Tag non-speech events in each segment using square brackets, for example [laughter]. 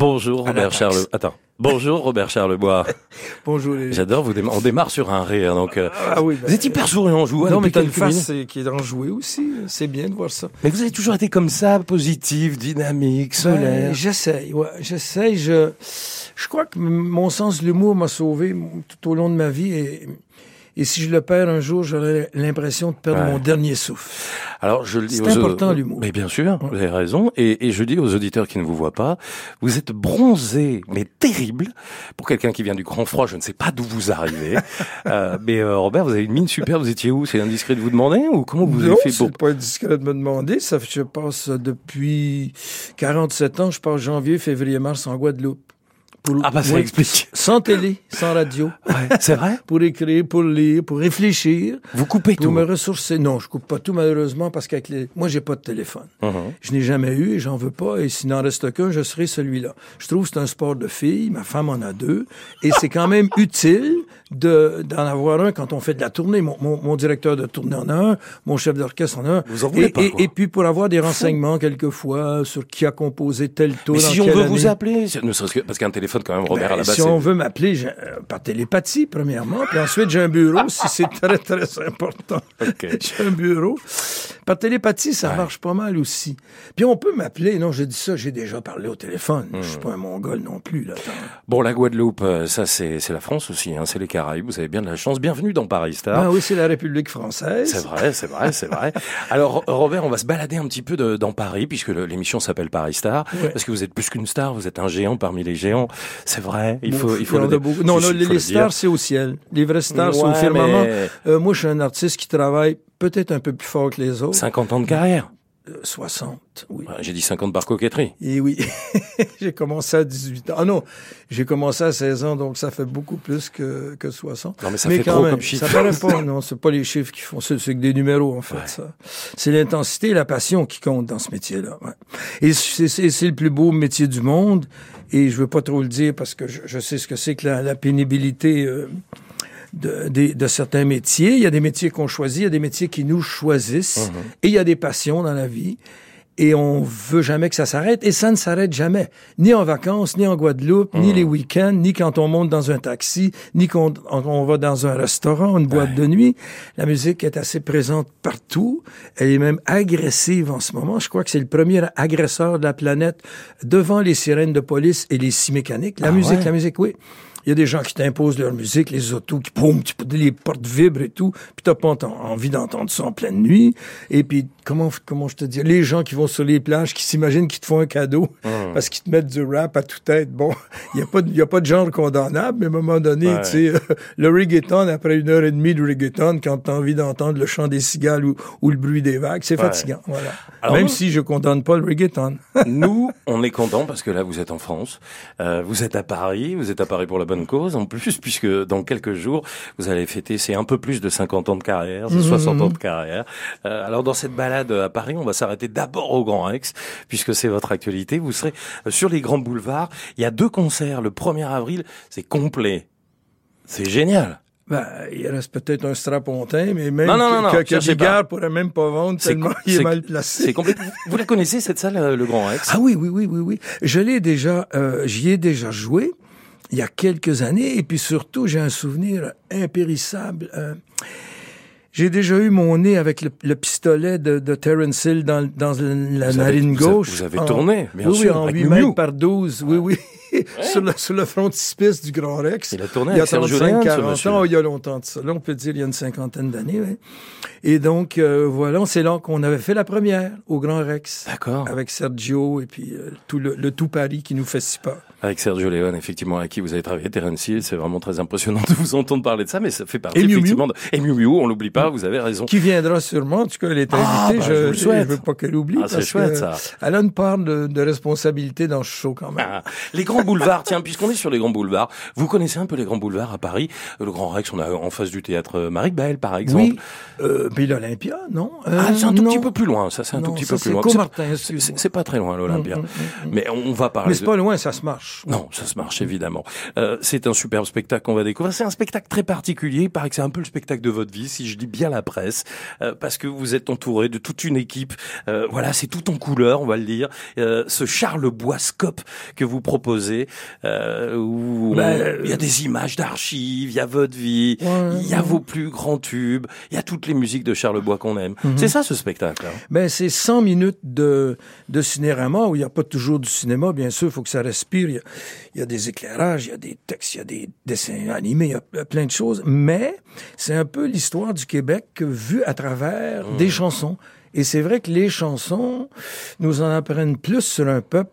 Bonjour Robert Charles. Attends. Bonjour Robert Charlebois. [laughs] Bonjour. Les... J'adore vous On démarre sur un rire donc. Euh, ah oui. vous êtes hyper souriant, joue. Non mais t'as une face qui est enjouée aussi. C'est bien de voir ça. Mais vous avez toujours été comme ça, positif, dynamique, ben, solaire. j'essaye. Ouais, j'essaye. Je, je crois que mon sens de l'humour m'a sauvé tout au long de ma vie et et si je le perds un jour, j'aurai l'impression de perdre mon dernier souffle. Alors, je le dis C'est important l'humour. Mais bien sûr, vous avez raison. Et, et, je dis aux auditeurs qui ne vous voient pas, vous êtes bronzé, mais terrible. Pour quelqu'un qui vient du grand froid, je ne sais pas d'où vous arrivez. [laughs] euh, mais euh, Robert, vous avez une mine super. Vous étiez où? C'est indiscret de vous demander ou comment vous avez fait pour c'est pas indiscret de me demander. Ça, je passe depuis 47 ans. Je passe janvier, février, mars en Guadeloupe. Ah bah ça explique. Sans télé, sans radio. [laughs] Ouais, c'est vrai. pour écrire, pour lire, pour réfléchir. Vous coupez tout. Pour me ressourcer. Non, je coupe pas tout malheureusement parce qu'avec les, moi j'ai pas de téléphone. Uh-huh. Je n'ai jamais eu et j'en veux pas. Et s'il n'en reste qu'un, je serai celui-là. Je trouve que c'est un sport de filles. Ma femme en a deux et c'est quand même utile de d'en avoir un quand on fait de la tournée. Mon, mon, mon, directeur de tournée en a un, mon chef d'orchestre en a un. Vous en voulez et, pas, et, et, puis pour avoir des renseignements quelquefois sur qui a composé tel tour. Mais si on veut année. vous appeler, ne serait-ce que parce qu'un téléphone quand même, Robert ben, à la base. Si on veut m'appeler euh, par télépathie premièrement, puis ensuite j'ai un bureau si c'est [laughs] très très important. Okay. j'ai un bureau. Par télépathie, ça ouais. marche pas mal aussi. Puis on peut m'appeler. Non, j'ai dit ça, j'ai déjà parlé au téléphone. Hmm. Je suis pas un mongol non plus là. Bon, la Guadeloupe, euh, ça c'est c'est la France aussi. Hein, c'est les Caraïbes. Vous avez bien de la chance. Bienvenue dans Paris Star. Ah oui, c'est la République française. C'est vrai, c'est vrai, c'est vrai. [laughs] Alors Robert, on va se balader un petit peu de, dans Paris puisque l'émission s'appelle Paris Star. Ouais. Parce que vous êtes plus qu'une star. Vous êtes un géant parmi les géants. C'est vrai. Il faut, il faut le beaucoup. Non, non, les, le les dire. stars, c'est au ciel. Les vraies stars, c'est au firmament. Euh, moi, je suis un artiste qui travaille peut-être un peu plus fort que les autres. 50 ans de carrière. Euh, 60, oui. J'ai dit 50 par coquetterie. Et oui, [laughs] j'ai commencé à 18 ans. Ah non, j'ai commencé à 16 ans, donc ça fait beaucoup plus que, que 60. Non, mais ça mais fait quand trop même, comme chiffre. Ça paraît pas, non, c'est pas les chiffres qui font ça, c'est que des numéros, en fait, Ouais. ça. C'est l'intensité et la passion qui comptent dans ce métier-là, ouais. Et c'est, le plus beau métier du monde, et je veux pas trop le dire parce que je, je sais ce que c'est que la, la pénibilité, euh, de, de, de certains métiers. Il y a des métiers qu'on choisit, il y a des métiers qui nous choisissent, et il y a des passions dans la vie. Et on veut jamais que ça s'arrête, et ça ne s'arrête jamais. Ni en vacances, ni en Guadeloupe, ni les week-ends, ni quand on monte dans un taxi, ni quand on, on va dans un restaurant, une boîte de nuit. La musique est assez présente partout. Elle est même agressive en ce moment. Je crois que c'est le premier agresseur de la planète devant les sirènes de police et les scie mécaniques. La Ah musique, ouais? la musique, oui. Il y a des gens qui t'imposent leur musique, les autos qui boum, tu- les portes vibrent et tout, puis t'as pas envie d'entendre ça en pleine nuit. Et puis comment comment je te dis, les gens qui vont sur les plages, qui s'imaginent qu'ils te font un cadeau parce qu'ils te mettent du rap à toute tête. Bon, il y a pas de- y a pas de genre condamnable, mais à un moment donné, Ouais. tu sais, euh, [laughs] le reggaeton après une heure et demie de reggaeton, quand t'as envie d'entendre le chant des cigales ou, ou le bruit des vagues, c'est Ouais. fatigant. Voilà. Alors, Même nous- si je condamne pas le reggaeton. [laughs] Nous, on est content parce que là, vous êtes en France, euh, vous êtes à Paris, vous êtes à Paris pour la bonne cause, en plus, [laughs] puisque dans quelques jours, vous allez fêter, c'est un peu plus de 50 ans de carrière, c'est Mhm, 60 ans mhm. de carrière. Euh, alors, dans cette balade à Paris, on va s'arrêter d'abord au Grand Rex, puisque c'est votre actualité. Vous serez euh, sur les grands boulevards. Il y a deux concerts. Le 1er avril, c'est complet. C'est génial. Ben, il reste peut-être un strapontin, mais même Non, non, non, que, que cherchez Bigard pourrait même pas vendre C'est tellement il est, mal placé. C'est. [laughs] Vous la connaissez, cette salle, euh, le Grand Rex? Ah oui, oui, oui, oui, oui. Je l'ai déjà, euh, j'y ai déjà joué il y a quelques années, et puis surtout, j'ai un souvenir impérissable. euh, j'ai déjà eu mon nez avec le, le pistolet de, de Terence Hill dans, dans la Vous avez- narine vous avez- gauche. vous avez En- tourné, bien oui, sûr, Oui, en avec 8 Miu Miu. mètres par 12, oui, oui. sur, le, sur le frontispice du Grand Rex. Il a tourné il y a avec Sergio 35, Leone, ce 40 monsieur. ans, il y a longtemps de ça. Là, on peut dire il y a une cinquantaine d'années. oui. Et donc, euh, voilà, c'est là qu'on avait fait la première au Grand Rex. D'accord. Avec Sergio et puis euh, tout le, le tout Paris qui nous fait si peur. Avec Sergio Leone, effectivement, avec qui vous avez travaillé, Terence Hill, c'est vraiment très impressionnant [laughs] de vous entendre parler de ça, mais ça fait partie Et Miu Miu. effectivement de... Et Miu Miu, on l'oublie pas, vous avez raison. Qui viendra sûrement, en tout cas, elle est Ah, invitée. bah, je, je veux pas qu'elle oublie. Ah, c'est parce chouette, ça. Elle a une part de, de responsabilité dans ce show quand même. Ah, les grands boulevards, tiens, puisqu'on est sur les grands boulevards, vous connaissez un peu les grands boulevards à Paris? Le Grand Rex, on a en face du théâtre Marie-Belle, par exemple. Oui, euh, puis l'Olympia, non Ah, c'est un tout non. petit peu plus loin, ça, c'est un Non, tout petit ça, peu plus loin. C'est- pas très loin, l'Olympia. Mm, mm, mm. Mais on va parler Mais c'est de- pas loin, ça se marche. Non, ça se marche évidemment. Euh, c'est un superbe spectacle qu'on va découvrir. C'est un spectacle très particulier. Il paraît que c'est un peu le spectacle de votre vie, si je lis bien la presse, euh, parce que vous êtes entouré de toute une équipe. Euh, voilà, c'est tout en couleur, on va le dire. Euh, ce Charles Boiscope que vous proposez, euh, où Ben, il y a des images d'archives, il y a votre vie, Ouais, il y a ouais. vos plus grands tubes, il y a toutes les musiques de Charles Bois qu'on aime. Mhm. C'est ça ce spectacle. hein? Ben, c'est 100 minutes de, de cinérama où il n'y a pas toujours du cinéma, bien sûr, il faut que ça respire. Il y, a, il y a des éclairages, il y a des textes, il y a des dessins animés, il y a ple- plein de choses. Mais c'est un peu l'histoire du Québec vue à travers Mmh. des chansons. Et c'est vrai que les chansons nous en apprennent plus sur un peuple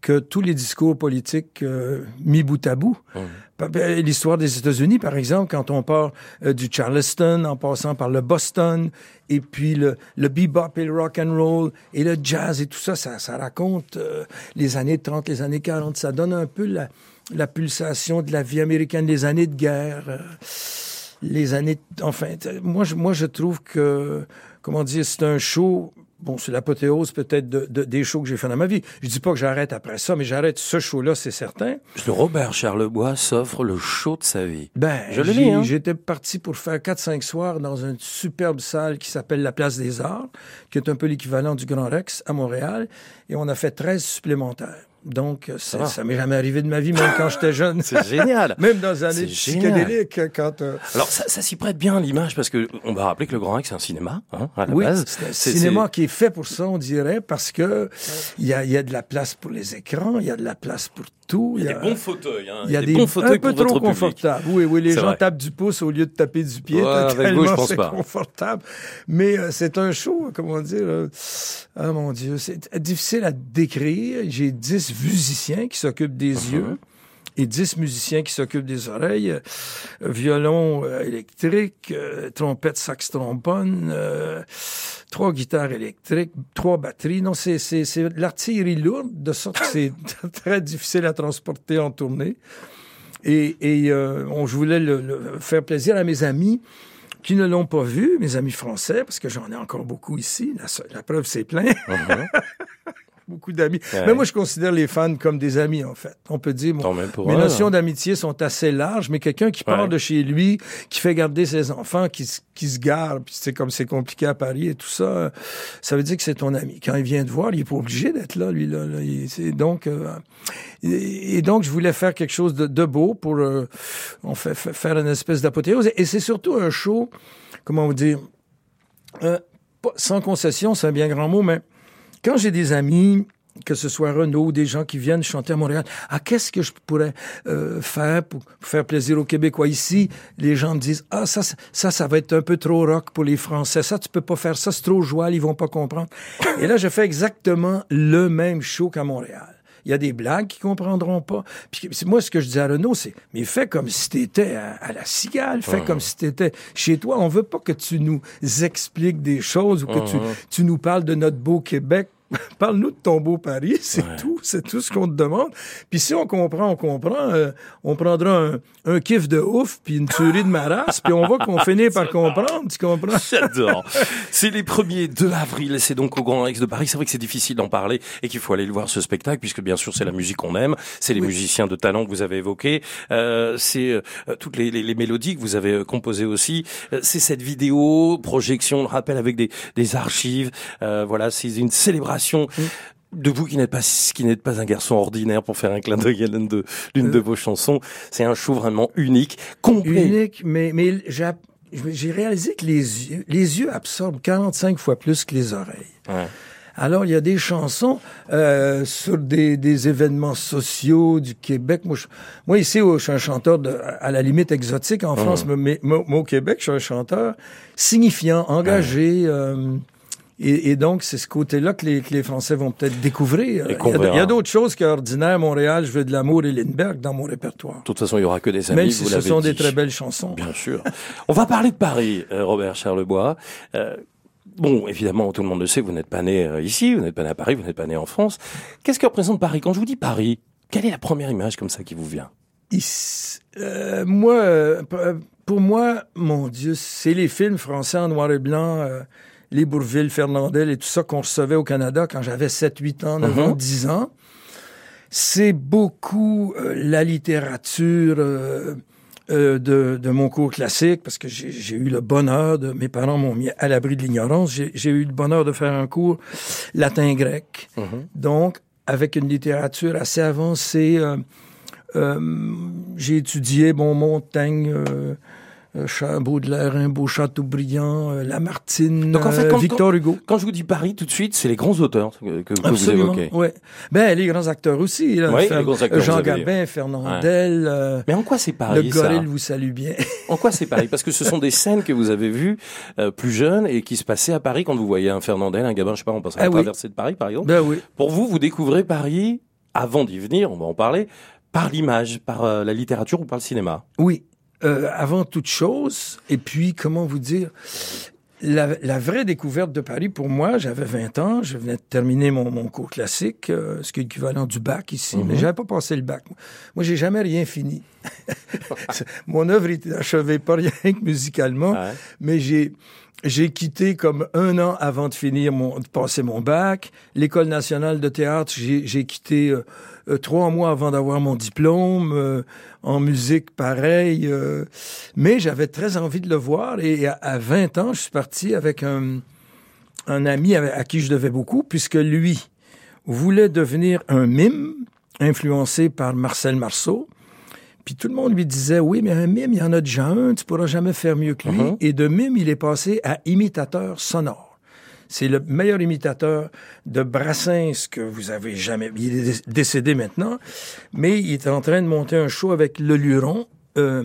que tous les discours politiques euh, mis bout à bout. Pa- L'histoire des États-Unis, par exemple, quand on part euh, du Charleston, en passant par le Boston, et puis le, le bebop et le rock and roll, et le jazz et tout ça, ça, raconte euh, les années 30, les années 40. Ça donne un peu la, pulsation de la vie américaine, les années de guerre, euh, les années... Enfin, moi, moi, je trouve que, comment dire, c'est un show... Bon, c'est l'apothéose peut-être de, de- des shows que j'ai fait dans ma vie. Je dis pas que j'arrête après ça, mais j'arrête ce show-là, c'est certain. Le Robert Charlebois s'offre le show de sa vie. Ben, Je lu, hein. j'étais parti pour faire 4-5 soirs dans une superbe salle qui s'appelle la Place des Arts, qui est un peu l'équivalent du Grand Rex à Montréal, et on a fait 13 supplémentaires. Donc, euh, va. ça m'est jamais arrivé de ma vie, même quand j'étais jeune. [laughs] C'est génial. [laughs] Même dans les années C'est génial. psychédéliques, quand... euh, Alors ça, ça s'y prête bien à l'image parce que on va rappeler que le Grand Rex c'est un cinéma hein, à la oui, base. c'est un cinéma qui est fait pour ça, on dirait, parce que il y a, y a de la place pour les écrans, il y a de la place pour tout. Il y a des bons fauteuils. Hein. Il y a des, bons fauteuils un peu pour trop confortables. Oui, oui, les gens vrai. tapent du pouce au lieu de taper du pied. Ouais, avec vous, je pense c'est pas. confortable. Mais euh, c'est un show, comment dire, euh, ah mon Dieu, c'est difficile à décrire. J'ai 10 musiciens qui s'occupent des Uh-huh. yeux et 10 musiciens qui s'occupent des oreilles, euh, violon euh, électrique, euh, trompette, sax, trombone, trois guitares électriques, trois batteries. Non, c'est c'est l'artillerie lourde, de sorte que c'est [laughs] très difficile à transporter en tournée. Et, et on, je voulais le- le- faire plaisir à mes amis qui ne l'ont pas vu, mes amis français, parce que j'en ai encore beaucoup ici. La, preuve, c'est plein. Mhm. [laughs] beaucoup d'amis. Ouais. Mais moi, je considère les fans comme des amis, en fait. On peut dire, bon, mes eux, notions hein. d'amitié sont assez larges, mais quelqu'un qui part Ouais. de chez lui, qui fait garder ses enfants, qui, se- qui se gare, puis c'est comme c'est compliqué à Paris et tout ça, ça veut dire que c'est ton ami. Quand il vient te voir, il est pas obligé d'être là, lui là. là. Il- c'est donc euh, et, et donc je voulais faire quelque chose de, de beau pour euh, on fait, fait- faire une espèce d'apothéose et, et c'est surtout un show, comment vous dire, euh, sans concession, c'est un bien grand mot, mais quand j'ai des amis, que ce soit Renault, des gens qui viennent chanter à Montréal, ah, qu'est-ce que je pourrais euh, faire pour faire plaisir aux Québécois ici? Les gens me disent, ah, ça, ça, ça, va être un peu trop rock pour les Français. Ça, tu peux pas faire ça, c'est trop joual, ils vont pas comprendre. Et là, je fais exactement le même show qu'à Montréal. Il y a des blagues qu'ils comprendront pas. Puis moi, ce que je dis à Renaud, c'est, mais fais comme si t'étais à, à la cigale, fais comme si t'étais chez toi. On veut pas que tu nous expliques des choses ou que tu, tu nous parles de notre beau Québec. [laughs] Parle-nous de ton beau Paris, [laughs] c'est tout, c'est tout ce qu'on te demande. Puis si on comprend, on comprend, euh, on prendra un, un kiff de ouf, puis une tuerie de marasse, puis on va qu'on [laughs] finit par comprendre, tu comprends? J'adore. C'est les premiers 2 avril, c'est donc au Grand Rex de Paris. C'est vrai que c'est difficile d'en parler et qu'il faut aller le voir ce spectacle puisque bien sûr c'est la musique qu'on aime, c'est les Oui. musiciens de talent que vous avez évoqués, euh, c'est euh, toutes les, les, les mélodies que vous avez euh, composées aussi. Euh, c'est cette vidéo projection, le rappelle avec des, des archives. Euh, voilà, c'est une célébration. De vous qui n'êtes pas qui n'êtes pas un garçon ordinaire pour faire un clin d'œil à l'une de l'une de vos chansons, c'est un show vraiment unique, complet. Unique, mais, mais j'ai réalisé que les yeux, les yeux absorbent 45 fois plus que les oreilles. Ouais. Alors, il y a des chansons euh, sur des, des événements sociaux du Québec. Moi, je- moi ici, oh, je suis un chanteur de, à la limite exotique en France, mais, mais moi, moi, au Québec, je suis un chanteur signifiant, engagé. euh, et, et donc, c'est ce côté-là que les, que les Français vont peut-être découvrir. Il y a, d'autres choses qu'ordinaire, Montréal, je veux de l'amour et Lindbergh dans mon répertoire. De toute façon, il y aura que des amis. Même vous ce sont des très belles chansons. Bien sûr. On va parler de Paris, euh, Robert Charlebois. Euh, bon, évidemment, tout le monde le sait, vous n'êtes pas né euh, ici, vous n'êtes pas né à Paris, vous n'êtes pas né en France. Qu'est-ce que représente Paris? Quand je vous dis Paris, Quelle est la première image comme ça qui vous vient? Euh, moi, euh, pour moi, mon Dieu, c'est les films français en noir et blanc, euh, les Bourville, Fernandel et tout ça qu'on recevait au Canada quand j'avais 7, 8 ans, 9 ans, 10 ans. C'est beaucoup euh, la littérature euh, euh, de, de mon cours classique, parce que j'ai eu le bonheur de... Mes parents m'ont mis à l'abri de l'ignorance. J'ai eu le bonheur de faire un cours latin-grec. Donc, avec une littérature assez avancée... j'ai étudié bon Montaigne, euh, euh, Baudelaire, Rimbaud, Chateaubriand, euh, Lamartine, Donc, en fait, euh, quand- Victor Hugo. Quand je vous dis Paris, tout de suite, c'est les grands auteurs que, que vous évoquez. ouais. Ben les grands acteurs aussi. Là, Oui, les grands acteurs, Jean vous avez- Gabin, Fernandel, euh, Mais en quoi c'est le Paris ça? gorille vous salue bien. [laughs] En quoi c'est Paris? Parce que ce sont des scènes que vous avez vues euh, plus jeunes et qui se passaient à Paris quand vous voyez un Fernandel, un Gabin, je sais pas, on à Ah la oui. traversée de Paris par exemple. ben oui. Pour vous, vous découvrez Paris avant d'y venir, on va en parler, par l'image, par euh, la littérature ou par le cinéma? Oui, euh, avant toute chose, et puis, comment vous dire, la, la vraie découverte de Paris, pour moi, j'avais 20 ans, je venais de terminer mon, mon cours classique, euh, ce qui est l'équivalent du bac ici, mais j'avais pas passé le bac. Moi, j'ai jamais rien fini. [laughs] mon œuvre était achevée, pas rien que musicalement, Ouais. mais j'ai j'ai quitté comme un an avant de finir mon de passer mon bac. L'école nationale de théâtre, j'ai quitté euh, euh, trois mois avant d'avoir mon diplôme. euh, en musique, pareil. euh, mais j'avais très envie de le voir. Et à, à 20 ans, je suis parti avec un, un ami à qui je devais beaucoup, puisque lui voulait devenir un mime, influencé par Marcel Marceau. Puis tout le monde lui disait, oui, mais un mime, il y en a déjà un, tu pourras jamais faire mieux que lui. Mhm. Et de mime, il est passé à imitateur sonore. C'est le meilleur imitateur de Brassens que vous avez jamais. Il est dé- décédé maintenant, mais il est en train de monter un show avec Le Luron. euh,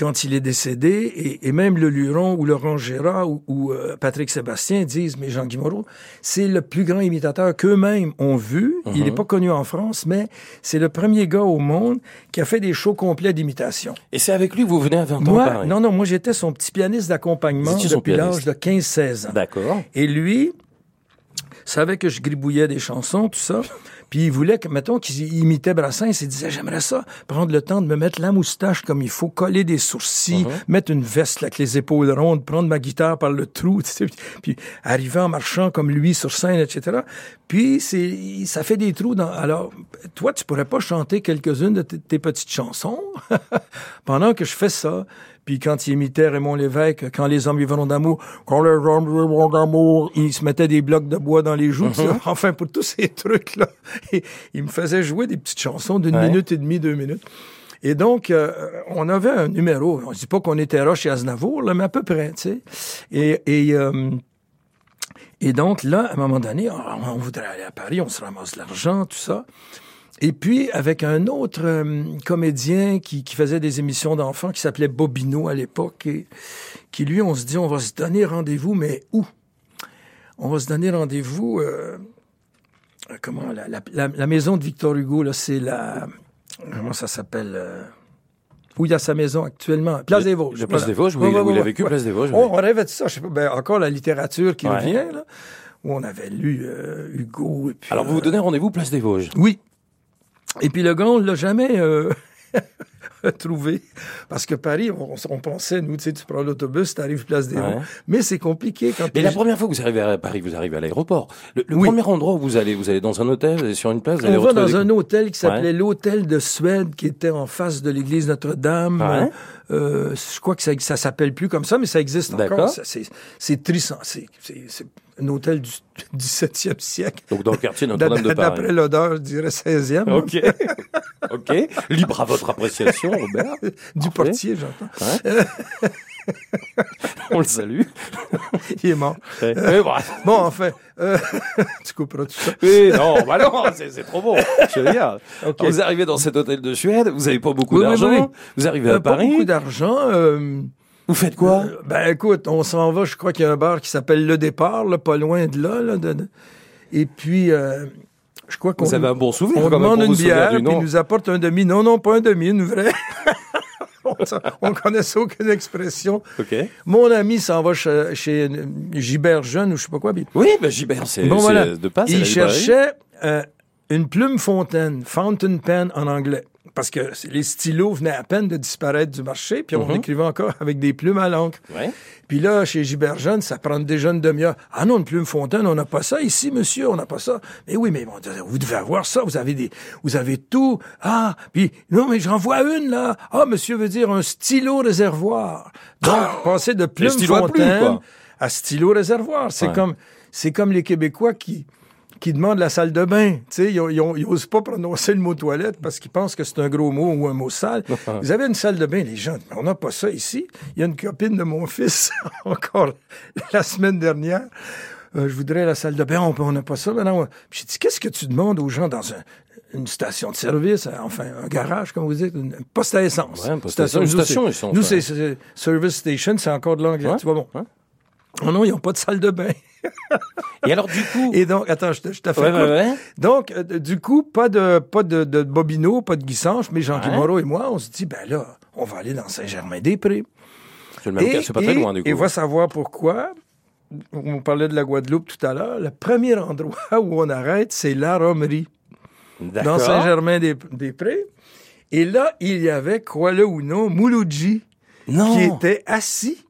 quand il est décédé, et, et même le Luron ou Laurent Gérard ou, ou, euh, Patrick Sébastien disent, mais Jean Guimaureau, c'est le plus grand imitateur qu'eux-mêmes ont vu. Il n'est pas connu en France, mais c'est le premier gars au monde qui a fait des shows complets d'imitation. Et c'est avec lui que vous venez à 20 ans à Moi, Paris. non, non, moi j'étais son petit pianiste d'accompagnement depuis l'âge de 15-16 ans. D'accord. Et lui savait que je gribouillais des chansons, tout ça. Puis il voulait que, mettons, qu'il imitait Brassens, il disait, j'aimerais ça, prendre le temps de me mettre la moustache comme il faut, coller des sourcils, mettre une veste là, avec les épaules rondes, prendre ma guitare par le trou, [laughs] tu sais, puis arriver en marchant comme lui sur scène, etc. Puis c'est, ça fait des trous dans... Alors, toi, tu pourrais pas chanter quelques-unes de tes petites chansons [laughs] pendant que je fais ça. Puis quand il imitait Raymond Lévesque, quand les hommes vivront d'amour, quand les hommes vivront d'amour, il se mettait des blocs de bois dans les joues. ça. [laughs] Enfin, pour tous ces trucs-là, il me faisait jouer des petites chansons d'une Ouais. minute et demie, deux minutes. Et donc, euh, on avait un numéro. On ne dit pas qu'on était Roche et Aznavour, là, mais à peu près, tu sais. Et, et, euh, et donc, là, à un moment donné, on, on voudrait aller à Paris, on se ramasse de l'argent, tout ça. Et puis, avec un autre euh, comédien qui, qui faisait des émissions d'enfants, qui s'appelait Bobino à l'époque, et qui, lui, on se dit, on va se donner rendez-vous, mais où? On va se donner rendez-vous, euh, euh, comment, la, la, la, la maison de Victor Hugo, là, c'est la, comment ça s'appelle? euh, où il y a sa maison actuellement? Place des Vosges. La Place des Vosges, où Ouais, ouais, où il a vécu, ouais. Place des Vosges, On, oui. on rêvait de ça, je sais pas, ben, encore la littérature qui revient, là, où on avait lu euh, Hugo, et puis... Alors vous euh, vous donnez rendez-vous Place des Vosges? oui. Et puis le gars, on l'a jamais euh, [laughs] trouvé. Parce que Paris, on, on pensait, nous, tu sais, tu prends l'autobus, tu arrives place des Ouais. Vosges. Mais c'est compliqué quand Mais la première fois que vous arrivez à Paris, vous arrivez à l'aéroport. Le, le Oui. premier endroit où vous allez, vous allez dans un hôtel, vous allez sur une place, vous allez On va dans des- un hôtel qui s'appelait Ouais. l'hôtel de Suède, qui était en face de l'église Notre-Dame. Ouais. Euh, je crois que ça, ça s'appelle plus comme ça, mais ça existe encore. C'est trissant. C'est un hôtel du [laughs] 17e siècle. Donc dans le quartier Notre-Dame de D'après Paris. l'odeur, je dirais 16e. Ok. [laughs] ok. Libre à votre appréciation, Robert. Du portier, j'entends. [laughs] On le salue. Il est mort. Ouais. Mais bon, Bon, enfin, euh, tu couperas tout ça. oui, non, bah non, c'est trop bon. Je veux dire. Vous arrivez dans cet hôtel de Suède, vous avez pas beaucoup Oui, d'argent, oui, oui. vous arrivez Euh, à pas Paris, beaucoup d'argent. Euh, vous faites quoi? Euh, ben écoute, on s'en va, je crois qu'il y a un bar qui s'appelle Le Départ, là, pas loin de là. là, de- de- Et puis, euh, je crois qu'on Vous avez un bon souvenir on quand même demande une bière, puis nous apporte un demi. Non, non, pas un demi, une vraie. [laughs] on on connaissait aucune expression. Ok. Mon ami s'en va chez, chez Gilbert Jeune ou je sais pas quoi. Oui, ben Gilbert, c'est Bon, voilà. de passe. il cherchait euh, une plume fontaine, fountain pen en anglais. Parce que les stylos venaient à peine de disparaître du marché, puis on Mhm. écrivait encore avec des plumes à l'encre. Ouais. Puis là, chez Gilbert Jeune, ça prend déjà une demi-heure. Ah non, une plume fontaine, on n'a pas ça ici, monsieur, on n'a pas ça. Mais oui, mais bon, vous devez avoir ça, vous avez des, vous avez tout. Ah, puis non, mais j'en vois une là. Ah, monsieur veut dire un stylo réservoir. Donc, passer de plume stylo à plume, fontaine à stylo réservoir, c'est Ouais. comme, c'est comme les Québécois qui qui demandent la salle de bain. Tu sais, ils, ils, ils osent pas prononcer le mot toilette parce qu'ils pensent que c'est un gros mot ou un mot sale. [laughs] Vous avez une salle de bain, les gens, mais on n'a pas ça ici. Il y a une copine de mon [laughs] fils, encore la semaine dernière. euh, je voudrais la salle de bain, on n'a pas ça. Maintenant, j'ai dit, qu'est-ce que tu demandes aux gens dans un- une station de service, euh, enfin un garage, comme vous dites, une poste à essence. Ouais, une poste à essence, Nous, station c'est- essence, Nous, ouais. c'est c'est- service station, c'est encore de l'anglais. Ouais, Tu vois, bon. ouais. Oh non, ils n'ont pas de salle de bain. [laughs] Et alors, du coup. Et donc, attends, je Ouais, ouais, ouais. Donc, euh, du coup, pas de pas de, de Bobino, pas de Guissanche, mais Jean-Guy Ouais. Moreau et moi, on se dit, ben là, on va aller dans Saint-Germain-des-Prés. C'est le même cas, c'est pas très loin, du coup. Et va savoir pourquoi. On parlait de la Guadeloupe tout à l'heure. Le premier endroit [laughs] où on arrête, c'est la Romerie, dans. Saint-Germain-des-Prés. Et là, il y avait, crois-le ou non, Mouloudji, Non. qui était assis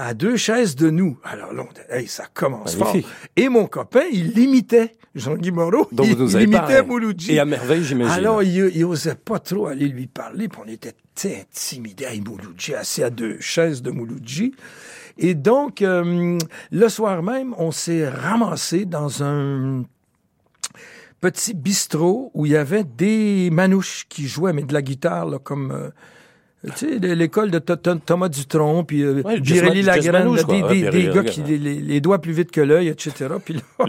à deux chaises de nous. Alors là, hey, ça commence Magnifique. fort. Et mon copain, il l'imitait. Jean-Guy Moreau, Donc, il, vous nous il imitait. Mouloudji. Et à merveille, j'imagine. Alors, il, il osait pas trop aller lui parler, puis on était intimidés. Hey, Mouloudji, assis à deux chaises de Mouloudji. Et donc, euh, le soir même, on s'est ramassé dans un petit bistrot où il y avait des manouches qui jouaient, mais de la guitare, là, comme... euh, tu sais, l'école de Thomas Dutronc, puis euh, Ouais, Birelli quoi. des, Ouais, gars qui ouais. les, doigts plus vite que l'œil, etc. Puis là, [laughs]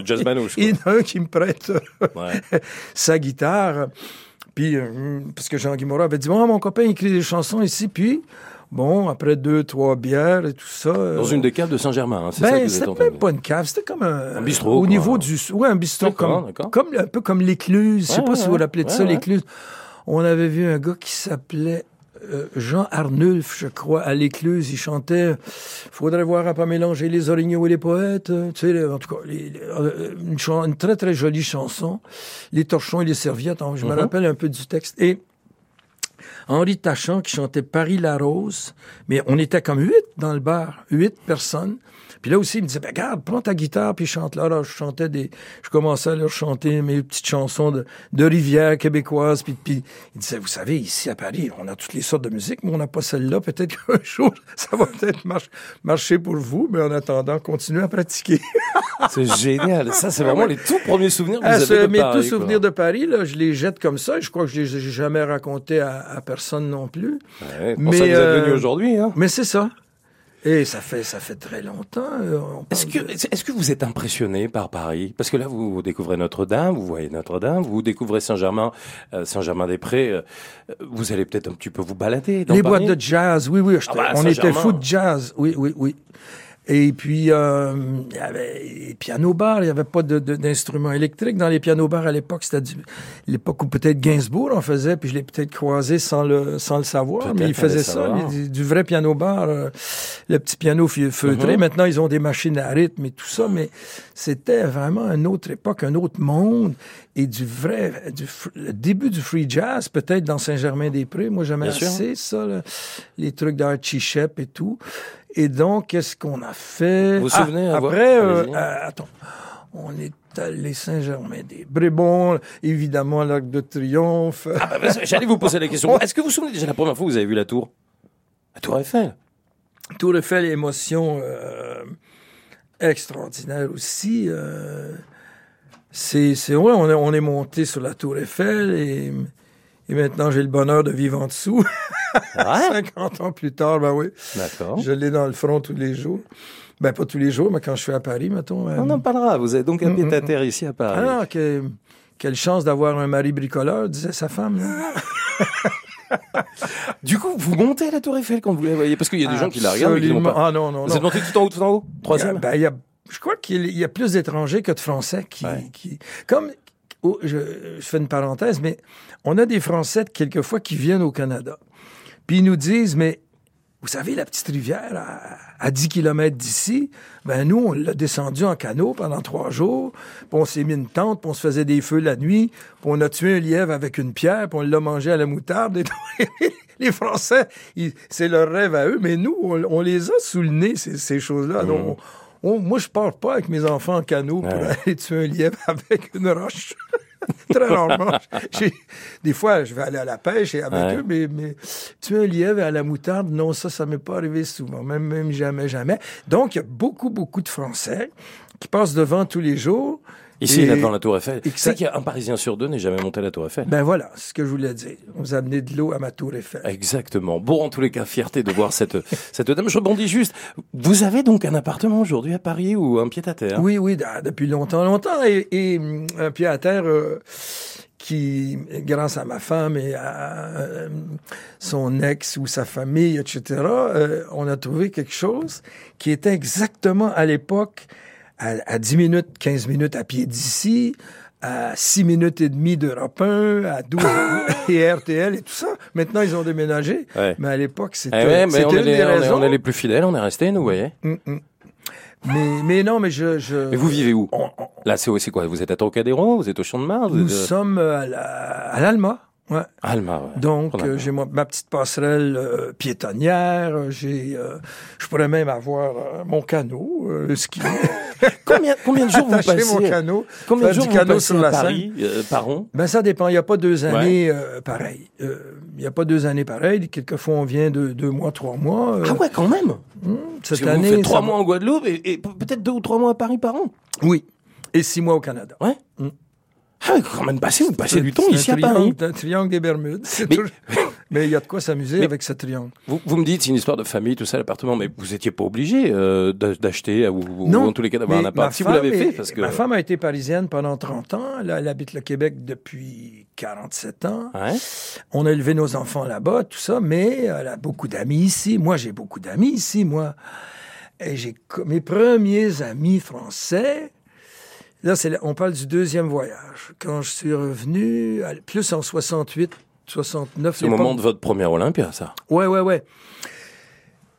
Il y en a un qui me prête Ouais. [laughs] sa guitare. Puis, euh, parce que Jean-Guy Moreau avait dit, bon, mon copain écrit des chansons ici, puis, bon, après deux, trois bières et tout ça... euh, Dans une des caves de Saint-Germain, hein, c'est ça ben, êtes c'était même pas une cave, c'était comme un... Un bistrot, Au quoi. niveau du... Ouais, un bistrot comme. Un peu comme l'écluse. Je sais Ouais, pas si vous ouais, l'appelez de ouais, ça, ouais. l'écluse. On avait vu un gars qui s'appelait Jean Arnulf, je crois, à l'écluse. Il chantait « Faudrait voir à pas mélanger les orignaux et les poètes euh, Tu sais, en tout cas, les- les- euh, une, très, très jolie chanson. Les torchons et les serviettes. hein, Je me Mhm. rappelle un peu du texte. Et Henri Tachant qui chantait Paris la Rose, mais on était comme huit dans le bar, huit personnes. Puis là aussi, il me disait, ben, regarde, prends ta guitare, puis chante là. Alors, je chantais des, je commençais à leur chanter mes petites chansons de, de rivière québécoise. Puis, puis, il disait, vous savez, ici à Paris, on a toutes les sortes de musique, mais on n'a pas celle-là. Peut-être [laughs] qu'un jour, ça va peut-être march- marcher pour vous, mais en attendant, continuez à pratiquer. [laughs] C'est génial. Ça, c'est vraiment les tout premiers souvenirs que Ah, vous avez de mes Paris, tous quoi. souvenirs de Paris, là, je les jette comme ça. Je crois que je les ai jamais racontés à, à personne non plus. Ouais, Mais, ça que vous êtes venu euh, aujourd'hui, hein. Mais c'est ça. Et ça fait, ça fait très longtemps. euh, Est-ce que, de- est-ce que vous êtes impressionné par Paris? Parce que là, vous découvrez Notre-Dame, vous voyez Notre-Dame, vous découvrez Saint-Germain, euh, Saint-Germain-des-Prés. euh, vous allez peut-être un petit peu vous balader dans Les Paris. boîtes de jazz, oui, oui. Ah bah, on était fous de jazz, oui, oui, oui. Et puis, euh, il y avait les pianos-bars, il n'y avait pas de- de- d'instruments électriques dans les pianos-bars à l'époque. C'était du- l'époque où peut-être Gainsbourg en faisait, puis je l'ai peut-être croisé sans le, sans le savoir, mais il faisait ça, du, du vrai piano-bar, euh, le petit piano feu- feutré. Mhm. Maintenant, ils ont des machines à rythme et tout ça, mais c'était vraiment une autre époque, un autre monde, et du vrai, du, le début du free jazz, peut-être dans Saint-Germain-des-Prés. Moi, j'aimais sûr. assez ça, là, les trucs d'Archie Shep et tout. Et donc, qu'est-ce qu'on a fait? Vous vous Ah, souvenez, avoir- Après, euh, euh, attends, on est allé Saint-Germain-des-Prés. Bon, évidemment, l'Arc de Triomphe. Ah bah, bah, J'allais vous poser la question. [laughs] Est-ce que vous vous souvenez déjà la première fois que vous avez vu la tour? La tour Eiffel Tour Eiffel, émotion euh, extraordinaire aussi. euh, c'est, c'est ouais, on est, on est monté sur la Tour Eiffel et, et maintenant j'ai le bonheur de vivre en dessous. Ouais. [laughs] 50 ans plus tard, ben oui. D'accord. Je l'ai dans le front tous les jours. Ben pas tous les jours, mais quand je suis à Paris, mettons. euh, On en parlera. Vous êtes donc un pied à terre ici à Paris. ah, que- quelle chance d'avoir un mari bricoleur, disait sa femme. [laughs] Du coup, vous montez à la tour Eiffel quand vous la voyez? Parce qu'il y a des gens qui la regardent mais qui pas. Ah non, non, Vous non. êtes monté tout en haut, tout en haut? Troisième? Ben, y a, je crois qu'il y a plus d'étrangers que de Français qui, Ouais. qui comme oh, je, je fais une parenthèse, mais on a des Français quelquefois qui viennent au Canada, puis ils nous disent mais vous savez, la petite rivière à, à 10 km d'ici, ben nous, on l'a descendu en canot pendant trois jours, puis on s'est mis une tente, puis on se faisait des feux la nuit, puis on a tué un lièvre avec une pierre, puis on l'a mangé à la moutarde. Et [laughs] les Français, c'est leur rêve à eux, mais nous, on, on les a sous le nez, ces, ces choses-là. Donc, on- on- moi, je pars pas avec mes enfants en canot pour Ouais. aller tuer un lièvre [laughs] avec une roche. [laughs] Très rarement. Des fois, je vais aller à la pêche et avec Ouais. eux, mais, mais tuer un lièvre à la moutarde, non, ça, ça m'est pas arrivé souvent, même, même jamais, jamais. Donc, il y a beaucoup, beaucoup de Français qui passent devant tous les jours. Ici, Et- là, devant la Tour Eiffel. Tu sais ça- qu'il y a un Parisien sur deux n'est jamais monté à la Tour Eiffel. Ben voilà, c'est ce que je voulais dire. Vous amenez de l'eau à ma tour Eiffel. Exactement. Bon, en tous les cas, fierté de voir cette, [laughs] cette dame. Je rebondis juste. Vous avez donc un appartement aujourd'hui à Paris ou un pied-à-terre? Oui, oui, d- depuis longtemps, longtemps. Et, et, hum, un pied à terre euh, qui, grâce à ma femme et à euh, son ex ou sa famille, etc., euh, on a trouvé quelque chose qui était exactement à l'époque à, à 10 minutes, 15 minutes à pied d'ici, à 6 minutes et demie d'Europe 1, à 12 [laughs] et RTL et tout ça. Maintenant, ils ont déménagé. Ouais. Mais à l'époque, Eh c'était ouais, mais c'était on une est, les, des on, est, on est les plus fidèles, on est restés, nous, vous voyez. Hum, hum. Mais, mais non, mais je... je... Mais vous vivez où? On- on- Là, c'est c'est quoi? Vous êtes à Trocadéro Vous êtes au Champ de Mars Nous êtes, euh, sommes à la- à l'Alma. Ouais. Alma, ouais. Donc, euh, j'ai ma petite passerelle euh, piétonnière. euh, J'ai, euh, je pourrais même avoir euh, mon canot, euh, le ski. [laughs] Combien, combien de jours vous passez mon canot. Combien de jours du vous canot sur la Paris euh, par an? Ben, ça dépend. Il n'y a pas deux années euh, pareilles. Euh, Il n'y a pas deux années pareilles. Quelquefois, on vient de deux mois, trois mois. euh, Ah ouais, quand même hum, Parce cette que année, vous faites trois mois en Guadeloupe et, et peut-être deux ou trois mois à Paris par an. Oui. Et six mois au Canada. Ouais. Mm. Ah, quand même passé, vous passez du temps ici à Paris. c'est un triangle des Bermudes. Mais- toujours- [laughs] il y a de quoi s'amuser avec ce triangle. Vous, vous me dites, c'est une histoire de famille, tout ça, l'appartement, mais vous n'étiez pas obligé euh, d'a- d'acheter ou, ou en tous les cas d'avoir un appart. ma Si vous femme l'avez fait, parce que. Ma femme a été parisienne pendant 30 ans. Là, elle habite le Québec depuis 47 ans. Ouais. On a élevé nos enfants là-bas, tout ça, mais elle a beaucoup d'amis ici. Moi, j'ai beaucoup d'amis ici, moi. Et j'ai mes premiers amis français. Là, c'est on parle du deuxième voyage. Quand je suis revenu, plus en 68, 69. C'est au l'époque- moment de votre première Olympia, ça. Ouais, ouais, ouais.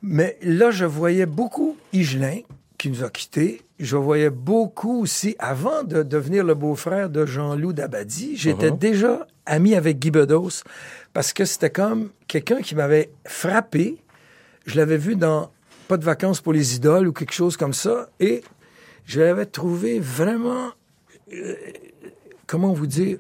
Mais là, je voyais beaucoup Higelin, qui nous a quittés. Je voyais beaucoup aussi, avant de devenir le beau-frère de Jean-Loup Dabadi, j'étais Mhm. déjà ami avec Guy Bedos, parce que c'était comme quelqu'un qui m'avait frappé. Je l'avais vu dans Pas de vacances pour les idoles ou quelque chose comme ça, et je l'avais trouvé vraiment euh, comment vous dire,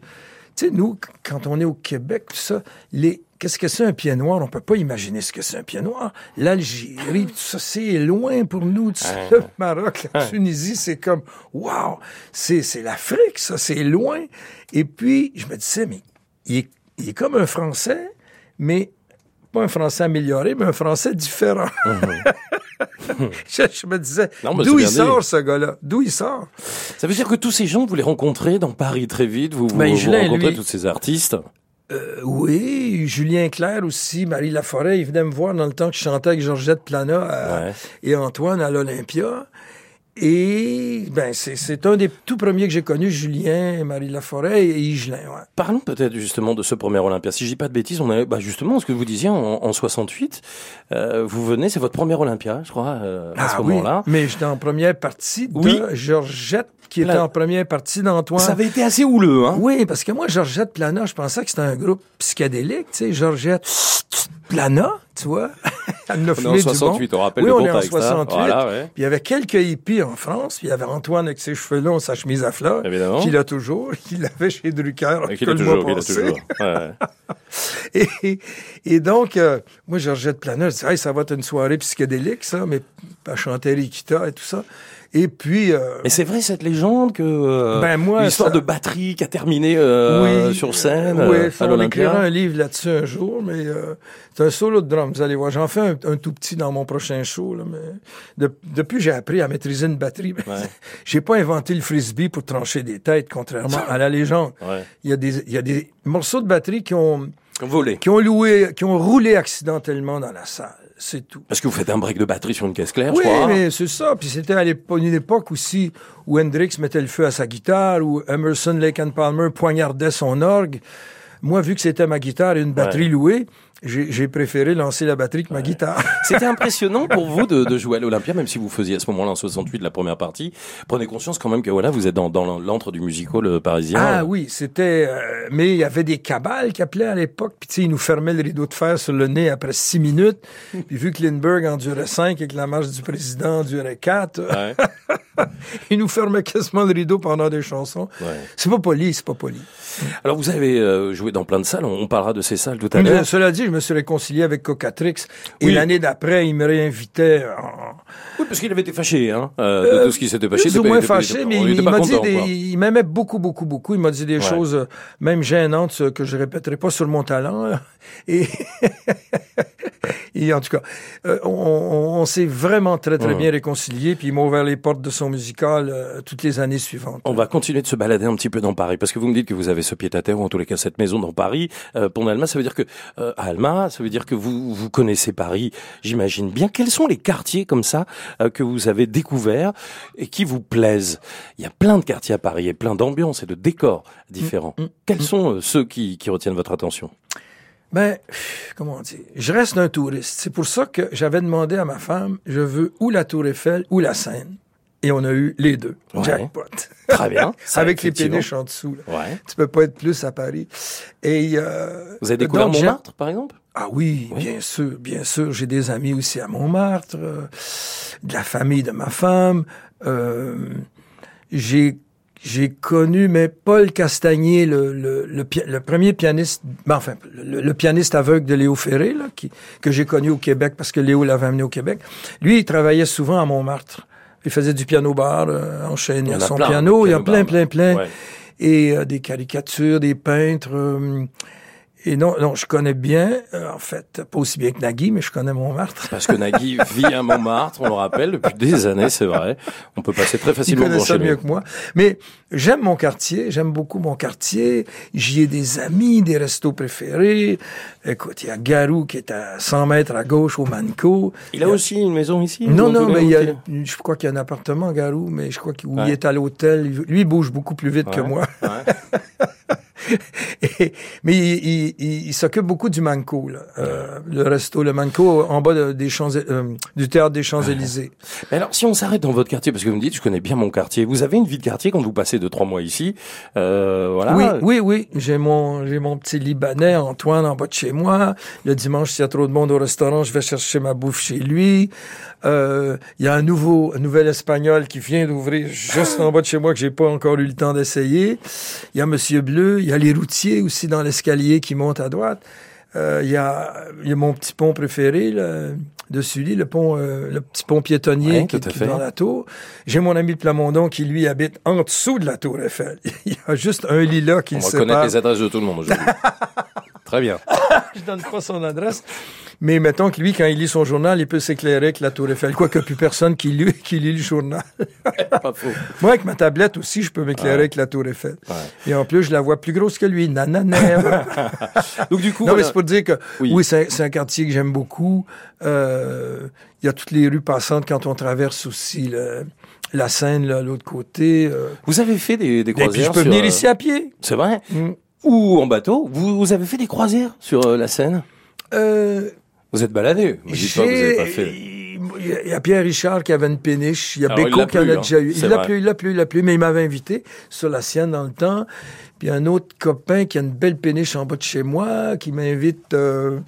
tu sais, nous, quand on est au Québec, tout ça, les, qu'est-ce que c'est un pied noir? On peut pas imaginer ce que c'est un pied noir. L'Algérie, tout ça, c'est loin pour nous. Ça. Le [laughs] Maroc, la Tunisie, c'est comme, wow, c'est, c'est l'Afrique, ça, c'est loin. Et puis, je me disais, mais il est, il est comme un Français, mais pas un Français amélioré, mais un Français différent. [laughs] [laughs] je, je me disais, d'où il sort, ce gars-là? D'où il sort? Ça veut dire que tous ces gens, vous les rencontrez dans Paris très vite, vous, vous, Ben, vous rencontrez lui- tous ces artistes. Euh, oui, Julien Clerc aussi, Marie Laforêt, ils venaient me voir dans le temps que je chantais avec Georgette Plana à- Ouais. et Antoine à l'Olympia. Et ben c'est, c'est un des tout premiers que j'ai connus, Julien, Marie Laforêt et Higelin. Ouais. Parlons peut-être justement de ce premier Olympia. Si je dis pas de bêtises, on a bah justement ce que vous disiez en, en 68. euh, vous venez, c'est votre premier Olympia, je crois, euh, à ce Ah oui, moment-là. mais j'étais en première partie de Oui. Georgette, qui était en première partie d'Antoine. Ça avait été assez houleux, hein. Oui, parce que moi, Georgette Plana, je pensais que c'était un groupe psychédélique, tu sais, Georgette Plana, tu vois. [laughs] Elle On est en fumait du bon. 68, on rappelle Oui, le on est en contexte. hein. 68. Voilà, ouais. Puis il y avait quelques hippies en France, puis il y avait Antoine avec ses cheveux longs, sa chemise à fleurs, Évidemment. qu'il a toujours, [laughs] qu'il avait chez Drucker Et qu'il a toujours, il a toujours. [laughs] Ouais. Et, et donc, euh, moi, Georgette Plana, je disais, Hey, ça va être une soirée psychédélique, ça, mais elle chantait Rikita et tout ça. Et puis... euh, Mais c'est vrai cette légende que euh, Ben, moi, l'histoire ça- de batterie qui a terminé euh, oui, sur scène euh, oui, euh, ça, on écrira un livre là-dessus un jour, mais euh, c'est un solo de drum, vous allez voir. J'en fais un, un tout petit dans mon prochain show, là, mais de- depuis j'ai appris à maîtriser une batterie. Ouais. [laughs] j'ai pas inventé le frisbee pour trancher des têtes, contrairement à la légende. Ouais. Il y a des, il y a des morceaux de batterie qui ont, Volé. qui ont loué, qui ont roulé accidentellement dans la salle. C'est tout. Parce que vous faites un break de batterie sur une caisse claire, Oui, je crois. mais c'est ça. Puis c'était à l'époque, une époque aussi où Hendrix mettait le feu à sa guitare, où Emerson, Lake and Palmer poignardait son orgue. Moi, vu que c'était ma guitare et une batterie louée, j'ai préféré lancer la batterie que ma guitare. [laughs] C'était impressionnant pour vous de, de jouer à l'Olympia, même si vous faisiez à ce moment-là en 68 la première partie. Prenez conscience quand même que voilà, vous êtes dans, dans l'antre du musical euh, parisien. Ah oui, c'était. euh, mais il y avait des cabales qui appelaient à l'époque. Puis tu sais, ils nous fermaient le rideau de fer sur le nez après six minutes. [laughs] Puis vu que Lindbergh en durait cinq et que la marche du président en durait quatre, Ouais, [laughs] ils nous fermaient quasiment le rideau pendant des chansons. ouais. C'est pas poli, c'est pas poli. Alors vous avez euh, joué dans plein de salles. On, on parlera de ces salles tout à l'heure. cela dit, je me suis réconcilié avec Cocatrix. Et Oui. l'année d'après, il me réinvitait en, Oui, parce qu'il avait été fâché, hein, euh, de tout ce qui s'était passé. plus ou moins fâché, mais il, m'a dit des, il m'aimait beaucoup, beaucoup, beaucoup. Il m'a dit des Ouais. choses, euh, même gênantes, euh, que je répéterai pas sur mon talent. là. Et, [laughs] et en tout cas, euh, on, s'est vraiment très, très bien réconciliés. Puis il m'a ouvert les portes de son musical euh, toutes les années suivantes. On va continuer de se balader un petit peu dans Paris, parce que vous me dites que vous avez ce pied-à-terre, ou en tous les cas cette maison dans Paris. Euh, pour Alma, ça veut dire que euh, à Alma, ça veut dire que vous vous connaissez Paris, j'imagine bien. Quels sont les quartiers comme ça euh, que vous avez découverts et qui vous plaisent? Il y a plein de quartiers à Paris et plein d'ambiances et de décors différents. Mm, Quels sont euh, ceux qui, qui retiennent votre attention? Ben, comment dire, je reste un touriste. C'est pour ça que j'avais demandé à ma femme, je veux ou la Tour Eiffel ou la Seine. Et on a eu les deux. Ouais. Jackpot. Très bien. Ça, [laughs] Avec les effectivement. péniches en dessous. là. Ouais. Tu peux pas être plus à Paris. Et euh, Vous avez découvert donc, Montmartre, par exemple? Ah oui, Oui. bien sûr, bien sûr. J'ai des amis aussi à Montmartre, euh, de la famille de ma femme. Euh, j'ai j'ai connu mais Paul Castagnier, le, le, le premier pianiste, ben, enfin le, le pianiste aveugle de Léo Ferré, là, qui, que j'ai connu au Québec parce que Léo l'avait amené au Québec. Lui, il travaillait souvent à Montmartre. Il faisait du piano bar, euh, enchaîné Il y en à a son plein, piano. Il y a plein, plein, plein Ouais. et euh, des caricatures, des peintres. Et non, non, je connais bien, euh, en fait, pas aussi bien que Nagui, mais je connais Montmartre. Parce que Nagui [laughs] vit à Montmartre, on le rappelle, depuis des années, c'est vrai. On peut passer très Il facilement connaît devant ça chez mieux lui. que moi. Mais j'aime mon quartier, j'aime beaucoup mon quartier. J'y ai des amis, des restos préférés. Écoute, il y a Garou qui est à 100 mètres à gauche au Manco. Il a aussi une maison ici Non, non, mais il y a, je crois qu'il y a un appartement, Garou, mais je crois qu'il Ouais. est à l'hôtel. Lui, il bouge beaucoup plus vite que moi. Ouais. [laughs] [laughs] Et- mais il, il- il- il s'occupe beaucoup du Manco, là. Euh, le resto, le Manco, en bas de- des champs, euh, du théâtre des Champs-Élysées. Mais alors, si on s'arrête dans votre quartier, parce que vous me dites, je connais bien mon quartier. Vous avez une vie de quartier quand vous passez deux trois mois ici. Euh, voilà. Oui, oui, oui. J'ai mon, j'ai mon petit Libanais, Antoine, en bas de chez moi. Le dimanche, s'il y a trop de monde au restaurant, je vais chercher ma bouffe chez lui. Euh, Il y a un nouveau, un nouvel Espagnol qui vient d'ouvrir juste en bas de chez moi que j'ai pas encore eu le temps d'essayer. Il y a Monsieur Bleu. Il y a les routiers aussi dans l'escalier qui montent à droite. Euh, Il y, a, il y a mon petit pont préféré là, de Sully, le pont, euh, le petit pont piétonnier Ouais, qui, qui est fait. dans la tour. J'ai mon ami de Plamondon qui lui habite en dessous de la tour Eiffel. [laughs] Il y a juste un lilas qui On le va connaître sépare. les adresses de tout le monde aujourd'hui. [laughs] Très bien. Je donne pas son adresse. Mais mettons que lui, quand il lit son journal, il peut s'éclairer avec la tour Eiffel. Quoique plus personne qui lit, qui lit le journal. [laughs] Pas faux. Moi, avec ma tablette aussi, je peux m'éclairer Ouais. avec la tour Eiffel. Ouais. Et en plus, je la vois plus grosse que lui. Nanana. [laughs] Donc du coup, Non, mais c'est pour dire que Oui. oui, c'est un quartier que j'aime beaucoup. Euh, Il y a toutes les rues passantes quand on traverse aussi le- la Seine, là, l'autre côté. euh. vous avez fait des, des Et croisières. puis, je peux sur, venir euh, ici à pied. C'est vrai. Mm. Ou en bateau. Vous, vous avez fait des croisières sur euh, la Seine? Euh, Vous êtes baladé. Vous dites pas que vous avez pas fait. Il y a- Pierre Richard qui avait une péniche. Il y a Alors, Béco qui en a hein. déjà eu. Il l'a plus, il l'a plus, il l'a plus. Mais il m'avait invité sur la sienne dans le temps. Puis un autre copain qui a une belle péniche en bas de chez moi qui m'invite. euh,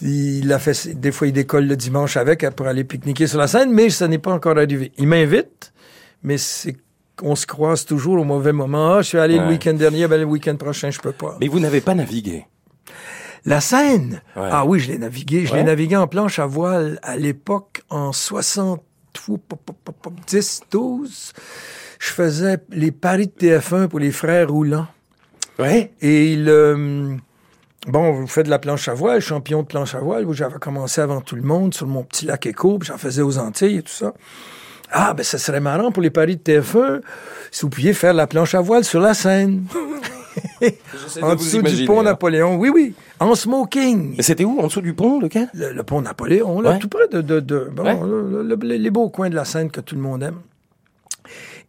il a fait, des fois, il décolle le dimanche avec pour aller pique-niquer sur la Seine, mais ça n'est pas encore arrivé. Il m'invite, mais c'est on se croise toujours au mauvais moment. Ah, je suis allé Ouais. le week-end dernier, ben le week-end prochain, je peux pas. Mais vous n'avez pas navigué. La Seine? Ouais. Ah oui, je l'ai navigué. Je Ouais. l'ai navigué en planche à voile à l'époque en 60, fou, pop, pop, pop, pop, 10, 12. Je faisais les paris de TF1 pour les frères Roulants. Ouais. Et il, euh, bon, vous faites de la planche à voile, champion de planche à voile, où j'avais commencé avant tout le monde sur mon petit lac éco, puis j'en faisais aux Antilles et tout ça. Ah, ben ça serait marrant pour les paris de TF1 si vous pouviez faire la planche à voile sur la Seine. [laughs] [laughs] en dessous du pont Napoléon. Oui, oui. En smoking. Et c'était où En dessous du pont, lequel? Le, le pont Napoléon, là, Ouais. tout près de, de, de- bon, Ouais. le- le- les beaux coins de la Seine que tout le monde aime.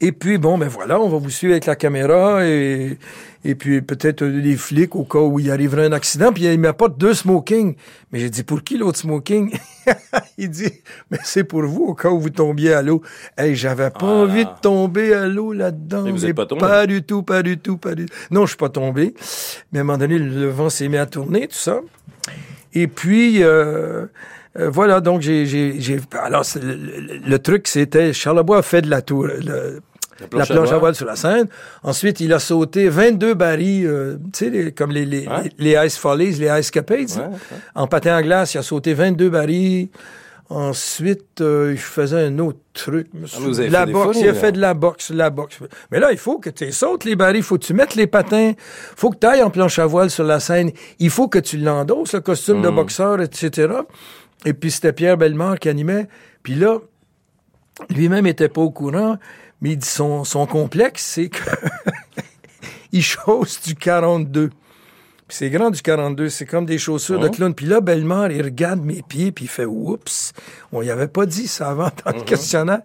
Et puis, bon, ben voilà, on va vous suivre avec la caméra et, et puis peut-être les flics au cas où il arriverait un accident. Puis il m'apporte deux smoking. Mais j'ai dit, pour qui l'autre smoking? [laughs] il dit, mais c'est pour vous au cas où vous tombiez à l'eau. Hey, j'avais pas Ah. envie de tomber à l'eau là-dedans. Vous Mais êtes pas tombé? Pas du tout, pas du tout, pas du tout. Non, je suis pas tombé. Mais à un moment donné, le vent s'est mis à tourner, tout ça. Et puis, euh, euh, voilà, donc j'ai... j'ai- j'ai- Alors, le, truc, c'était... Charlebois a fait de la tour... le- la planche à voile sur la Seine. Ensuite, il a sauté 22 barils, euh, tu sais, comme les, les, Ouais. les, les Ice Follies, les Ice Capades. Ouais, ouais. En patin à glace, il a sauté 22 barils. Ensuite, euh, il faisait un autre truc. Ah, vous avez la fait des boxe, folies, il a fait de la boxe, la boxe. Mais là, il faut que tu sautes les barils, il faut que tu mettes les patins, faut que tu ailles en planche à voile sur la scène, il faut que tu l'endosses, le costume de boxeur, etc. Et puis c'était Pierre Bellemare qui animait. Puis là, lui-même était pas au courant, mais il dit son, son complexe, c'est que [laughs] il chausse du 42. Puis c'est grand du 42, c'est comme des chaussures de Mhm. clown. Puis là, Bellemare, il regarde mes pieds, puis il fait « Oups! » On y avait pas dit ça avant dans le questionnaire.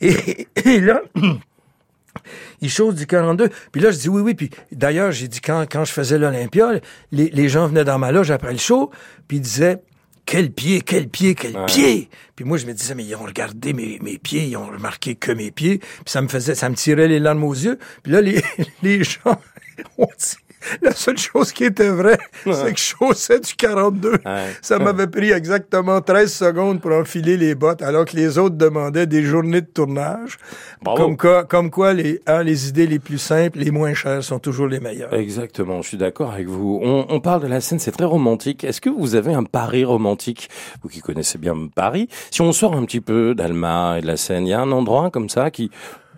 Et, et là, [clears throat] il chausse du 42. Puis là, je dis oui, oui. Puis d'ailleurs, j'ai dit quand, quand je faisais l'Olympia, les, les gens venaient dans ma loge après le show, puis ils disaient quel pied, quel pied, quel Ouais. pied. Puis moi, je me disais, mais ils ont regardé mes, mes pieds, ils ont remarqué que mes pieds. Puis ça me faisait, ça me tirait les larmes aux yeux. Puis là, les, [laughs] les gens [laughs] ont dit, [laughs] la seule chose qui était vraie, c'est que je chaussais du 42. Ouais. Ça m'avait pris exactement 13 secondes pour enfiler les bottes, alors que les autres demandaient des journées de tournage. Bravo. Comme quoi, comme quoi les, hein, les idées les plus simples, les moins chères sont toujours les meilleures. Exactement, je suis d'accord avec vous. On, on parle de la scène, c'est très romantique. Est-ce que vous avez un Paris romantique? Vous qui connaissez bien Paris. Si on sort un petit peu d'Alma et de la Seine, il y a un endroit comme ça qui,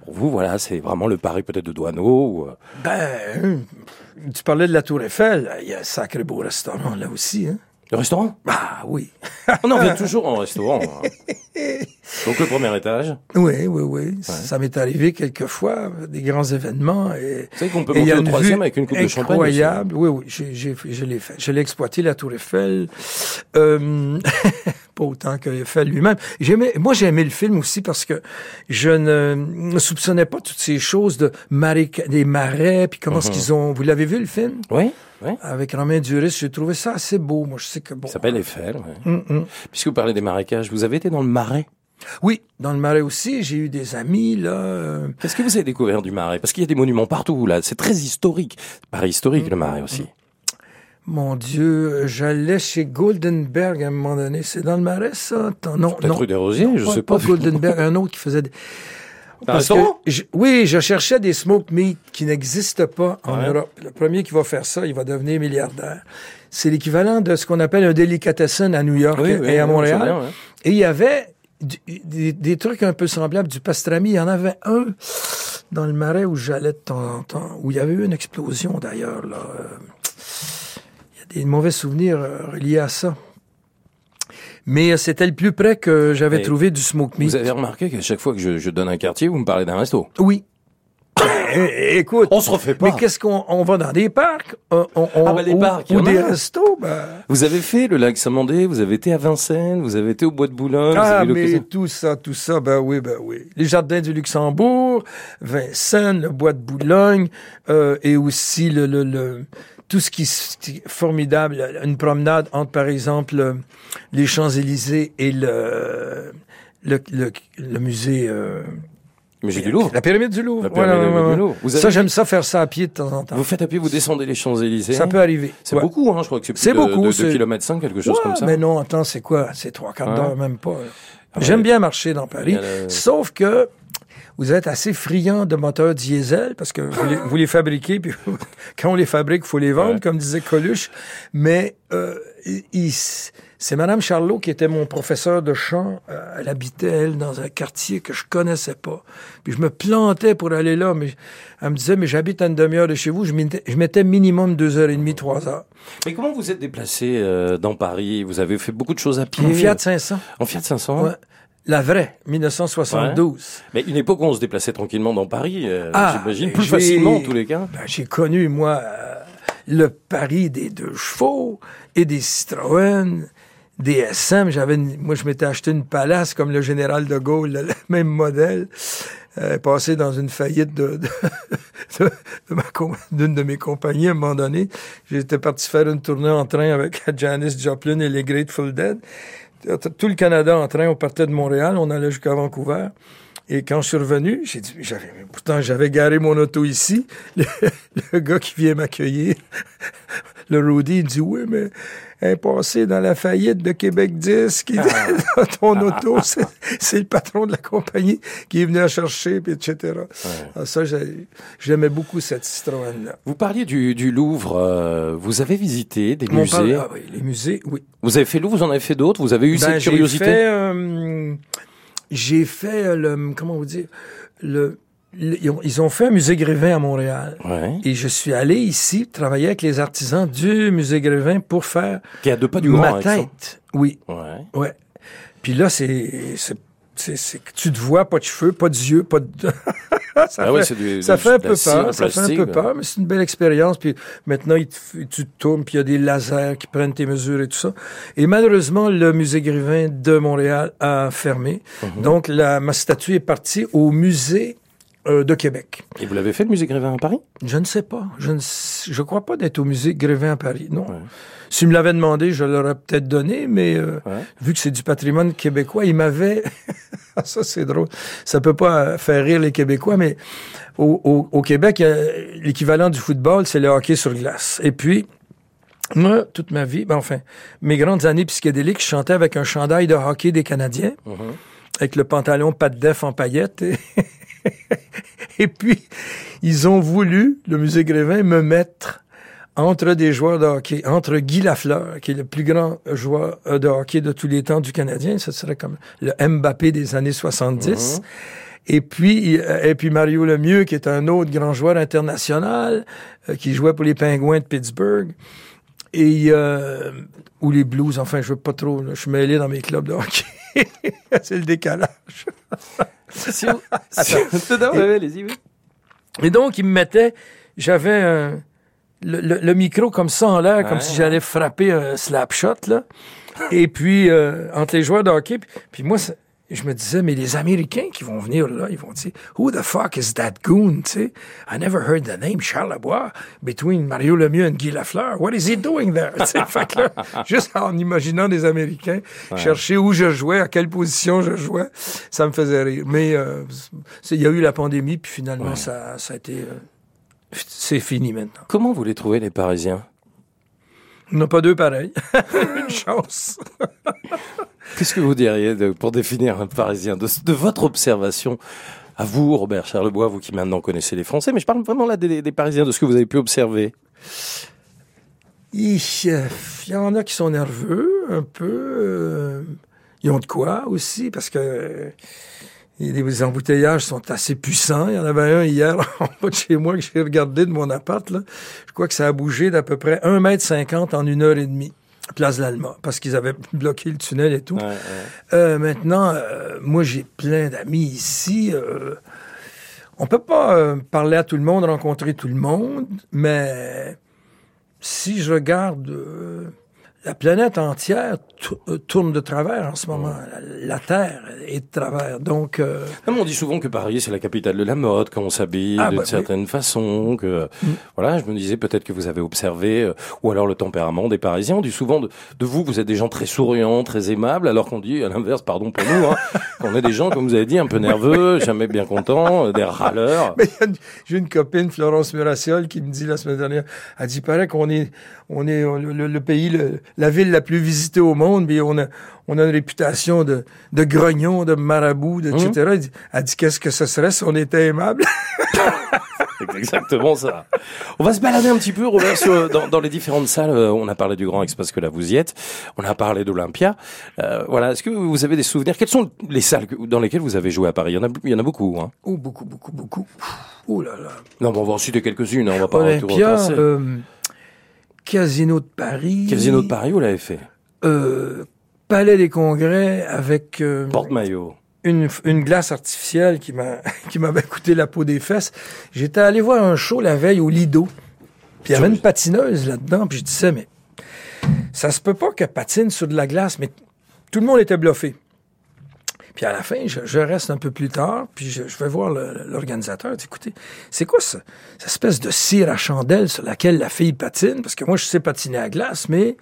pour vous, voilà, c'est vraiment le Paris peut-être de Douaneau. Ou... euh, Ben, tu parlais de la Tour Eiffel, il y a un sacré beau restaurant là aussi. Hein? Le restaurant? Ah oui. [laughs] On en vient toujours en restaurant. hein. Donc le premier étage. Oui, oui, oui. Ça m'est arrivé quelquefois, des grands événements. Et, Vous savez qu'on peut monter au troisième avec une coupe de champagne. aussi. Incroyable. Oui, oui, j'ai, je l'ai fait. Je l'ai exploité, la Tour Eiffel. Euh, [laughs] pas autant que Eiffel lui-même. J'aimais, moi, j'ai aimé le film aussi parce que je ne, soupçonnais pas toutes ces choses de marais, des marais, puis comment Mhm. est-ce qu'ils ont... Vous l'avez vu, le film? Oui, oui. Avec Romain Duris, j'ai trouvé ça assez beau. Moi, je sais que bon... Il s'appelle Eiffel. ouais. Hum, hum. Puisque vous parlez des marécages, vous avez été dans le Marais? Oui, dans le Marais aussi, j'ai eu des amis, là... euh, Qu'est-ce que vous avez découvert du Marais? Parce qu'il y a des monuments partout, là. C'est très historique. Paris historique, le Marais aussi. Mon Dieu, j'allais chez Goldenberg à un moment donné. C'est dans le Marais, ça? Non, non. rue des Rosiers, je Pas- sais pas. Goldenberg, un autre qui faisait des... Un Parce que restaurant? je- oui, je cherchais des smoke meat qui n'existent pas en Ouais. Europe. Le premier qui va faire ça, il va devenir milliardaire. C'est l'équivalent de ce qu'on appelle un delicatessen à New York Oui, et oui, à Montréal. bien, ouais. Et il y avait du- des, des trucs un peu semblables, du pastrami. Il y en avait un dans le marais où j'allais de temps en temps, où il y avait eu une explosion d'ailleurs. Là. Il y a des mauvais souvenirs euh, reliés à ça. Mais euh, c'était le plus près que j'avais trouvé du smoke meat. Vous avez remarqué qu'à chaque fois que je, je donne un quartier, vous me parlez d'un resto. Oui. [coughs] Eh, Écoute, On se refait pas. mais qu'est-ce qu'on on va dans des parcs on, Ah, bah, les ou, parcs, ou des restos ben, Vous avez fait le lac Saint-Mandé, vous avez été à Vincennes, vous avez été au Bois de Boulogne. vous Ah, avez eu mais tout ça, tout ça, ben oui, ben oui. Les jardins du Luxembourg, Vincennes, le bois de Boulogne, euh, et aussi le, le, le- tout ce qui est formidable, une promenade entre, par exemple, les Champs-Élysées et le, le, le, le musée... euh, j'ai du Louvre. La pyramide du Louvre. La pyramide Voilà, ouais, du ouais. Louvre. Vous Ça, j'aime ça faire ça à pied de temps en temps. Vous faites à pied, vous descendez les Champs-Élysées. Ça peut arriver. C'est beaucoup, hein, je crois que c'est plus C'est de, beaucoup, de, de kilomètres 5, quelque chose comme ça. Mais non, attends, c'est quoi? C'est trois quarts d'heure, même pas. Ah J'aime bien marcher dans Paris. Le- Sauf que vous êtes assez friand de moteurs diesel parce que vous les, vous les fabriquez, puis [laughs] quand on les fabrique, il faut les vendre, Ouais. comme disait Coluche. Mais euh, c'est Madame Charlot qui était mon professeur de chant. Elle habitait, elle, dans un quartier que je connaissais pas. Puis je me plantais pour aller là, mais elle me disait, mais j'habite à une demi-heure de chez vous. Je mettais, minimum deux heures et demie, trois heures. Mais comment vous êtes déplacé euh, dans Paris? Vous avez fait beaucoup de choses à pied. Mon Fiat 500. En Fiat 500 Ouais. La vraie, 1972. Mais une époque où on se déplaçait tranquillement dans Paris, euh, Ah, j'imagine, plus facilement en tous les cas. Ben, j'ai connu, moi, euh, le Paris des deux chevaux et des Citroën, DSM. J'avais, moi, je m'étais acheté une Palace comme le général de Gaulle, le, même modèle. Euh, passé dans une faillite de, de, [laughs] de, d'une de mes compagnies à un moment donné. J'étais parti faire une tournée en train avec Janis Joplin et les Grateful Dead. Tout le Canada en train, on partait de Montréal, on allait jusqu'à Vancouver. Et quand je suis revenu, j'ai dit, j'avais, pourtant j'avais garé mon auto ici. [laughs] Le, gars qui vient m'accueillir, le Rudy, il dit, oui, mais est passé dans la faillite de Québec 10, qui ah. [laughs] dans ton auto, [laughs] c'est le patron de la compagnie qui est venu à chercher, puis etc. Ouais. Ah, ça, j'aimais beaucoup cette Citroën-là. Vous parliez du, du Louvre. Euh, vous avez visité des musées? parle, ah, oui, les musées, oui. Vous avez fait Louvre, vous en avez fait d'autres? Vous avez eu ben, cette curiosité? J'ai fait, euh, j'ai fait le, comment vous dire, le ils ont fait un musée Grévin à Montréal. Ouais. Et je suis allé ici travailler avec les artisans du musée Grévin pour faire Qui a deux pas du ma tête. Oui. Ouais. Ouais. Puis là, c'est c'est que tu te vois, pas de cheveux, pas d'yeux, pas de... [laughs] ça, ah fait, du, ça fait un peu peur, ça fait un peu peur, mais c'est une belle expérience. Puis maintenant, il te, tu te tournes, puis il y a des lasers qui prennent tes mesures et tout ça. Et malheureusement, le musée Grévin de Montréal a fermé. Mm-hmm. Donc, la, ma statue est partie au musée euh, de Québec. Et vous l'avez fait, le musée Grévin à Paris? Je ne sais pas. Je ne je crois pas d'être au musée Grévin à Paris, non. Ouais. S'il me l'avait demandé, je l'aurais peut-être donné, mais euh, ouais. vu que c'est du patrimoine québécois, il m'avait... [laughs] ça, c'est drôle. Ça peut pas faire rire les Québécois, mais au, au, au Québec, l'équivalent du football, c'est le hockey sur glace. Et puis, moi, toute ma vie, ben enfin, mes grandes années psychédéliques, je chantais avec un chandail de hockey des Canadiens, mm -hmm. avec le pantalon pas de def en paillettes. Et [laughs] [laughs] et puis, ils ont voulu, le musée Grévin, me mettre entre des joueurs de hockey, entre Guy Lafleur, qui est le plus grand joueur de hockey de tous les temps du Canadien, ce serait comme le Mbappé des années 70. Mm-hmm. Et puis, et puis Mario Lemieux, qui est un autre grand joueur international, euh, qui jouait pour les Pingouins de Pittsburgh. Et, euh, ou les Blues, enfin, je veux pas trop, là, je suis mêlé dans mes clubs de hockey. [laughs] C'est le décalage. [laughs] si vous... allez-y, oui. Et donc, il me mettait, j'avais un, le, le, le, micro comme ça en l'air, comme si j'allais frapper un slap shot, là. Et puis, euh, entre les joueurs de hockey, puis, puis moi, je me disais, mais les Américains qui vont venir là, ils vont dire, Who the fuck is that goon? Tu sais, I never heard the name Charles Lebois between Mario Lemieux and Guy Lafleur. What is he doing there? [laughs] fait que là, juste en imaginant des Américains ouais. chercher où je jouais, à quelle position je jouais, ça me faisait rire. Mais euh, il y a eu la pandémie, puis finalement, ouais. ça, ça a été... Euh, c'est fini maintenant. Comment vous les trouvez, les Parisiens? On n'a pas deux pareils. [laughs] Une chance. [laughs] Qu'est-ce que vous diriez pour définir un Parisien de, votre observation à vous, Robert Charlebois, vous qui maintenant connaissez les Français, mais je parle vraiment là des, Parisiens, de ce que vous avez pu observer? Il y en a qui sont nerveux, un peu. Euh, ils ont de quoi aussi, parce que les embouteillages sont assez puissants. Il y en avait un hier [laughs] en bas de chez moi que j'ai regardé de mon appart. Là. Je crois que ça a bougé d'à peu près 1,50 m en une heure et demie. Place l'Allemand, parce qu'ils avaient [laughs] bloqué le tunnel et tout. Ouais, ouais. Euh, maintenant, euh, moi, j'ai plein d'amis ici. Euh, on peut pas euh, parler à tout le monde, rencontrer tout le monde, mais si je regarde euh, la planète entière euh, tourne de travers en ce moment. La, la Terre est de travers. Donc, euh... on dit souvent que Paris c'est la capitale de la mode, qu'on s'habille ah, d'une bah, certaine oui. façon. Que mm. voilà, je me disais peut-être que vous avez observé, euh, ou alors le tempérament des Parisiens. On dit souvent de, de, vous, vous êtes des gens très souriants, très aimables, alors qu'on dit à l'inverse, pardon pour nous, hein, [laughs] qu'on est des gens comme vous avez dit un peu nerveux, jamais bien contents, euh, des râleurs. [laughs] J'ai une copine Florence Murassiol qui me dit la semaine dernière, elle dit paraît qu'on est, on est le, le pays, le, la ville la plus visitée au monde, puis on a, on a une réputation de, de grognon, de marabout, de, etc. Mmh. Elle dit, dit qu'est-ce que ce serait si on était aimable? [laughs] Exactement ça. On va se balader un petit peu, Robert, sur, dans, dans, les différentes salles. Euh, on a parlé du Grand X parce que là vous y êtes. On a parlé d'Olympia. Euh, voilà. Est-ce que vous avez des souvenirs? Quelles sont les salles dans lesquelles vous avez joué à Paris? Il y en a, il y en a beaucoup. Hein. Oh, beaucoup, beaucoup, beaucoup. Oh là là. Non, bon, on va en citer quelques-unes. Hein, on va pas Olympia, tout euh, Casino de Paris. Casino de Paris, vous l'avez fait euh, Palais des Congrès avec euh, porte-maillot. Une, une glace artificielle qui m'a [laughs] qui m'avait coûté la peau des fesses. J'étais allé voir un show la veille au Lido. Puis il y avait une patineuse là-dedans, puis je disais mais ça se peut pas que patine sur de la glace, mais tout le monde était bluffé. Puis à la fin, je, je reste un peu plus tard, puis je, je vais voir l'organisateur. Je dis, Écoutez, c'est quoi ça, cette espèce de cire à chandelle sur laquelle la fille patine? Parce que moi, je sais patiner à glace, mais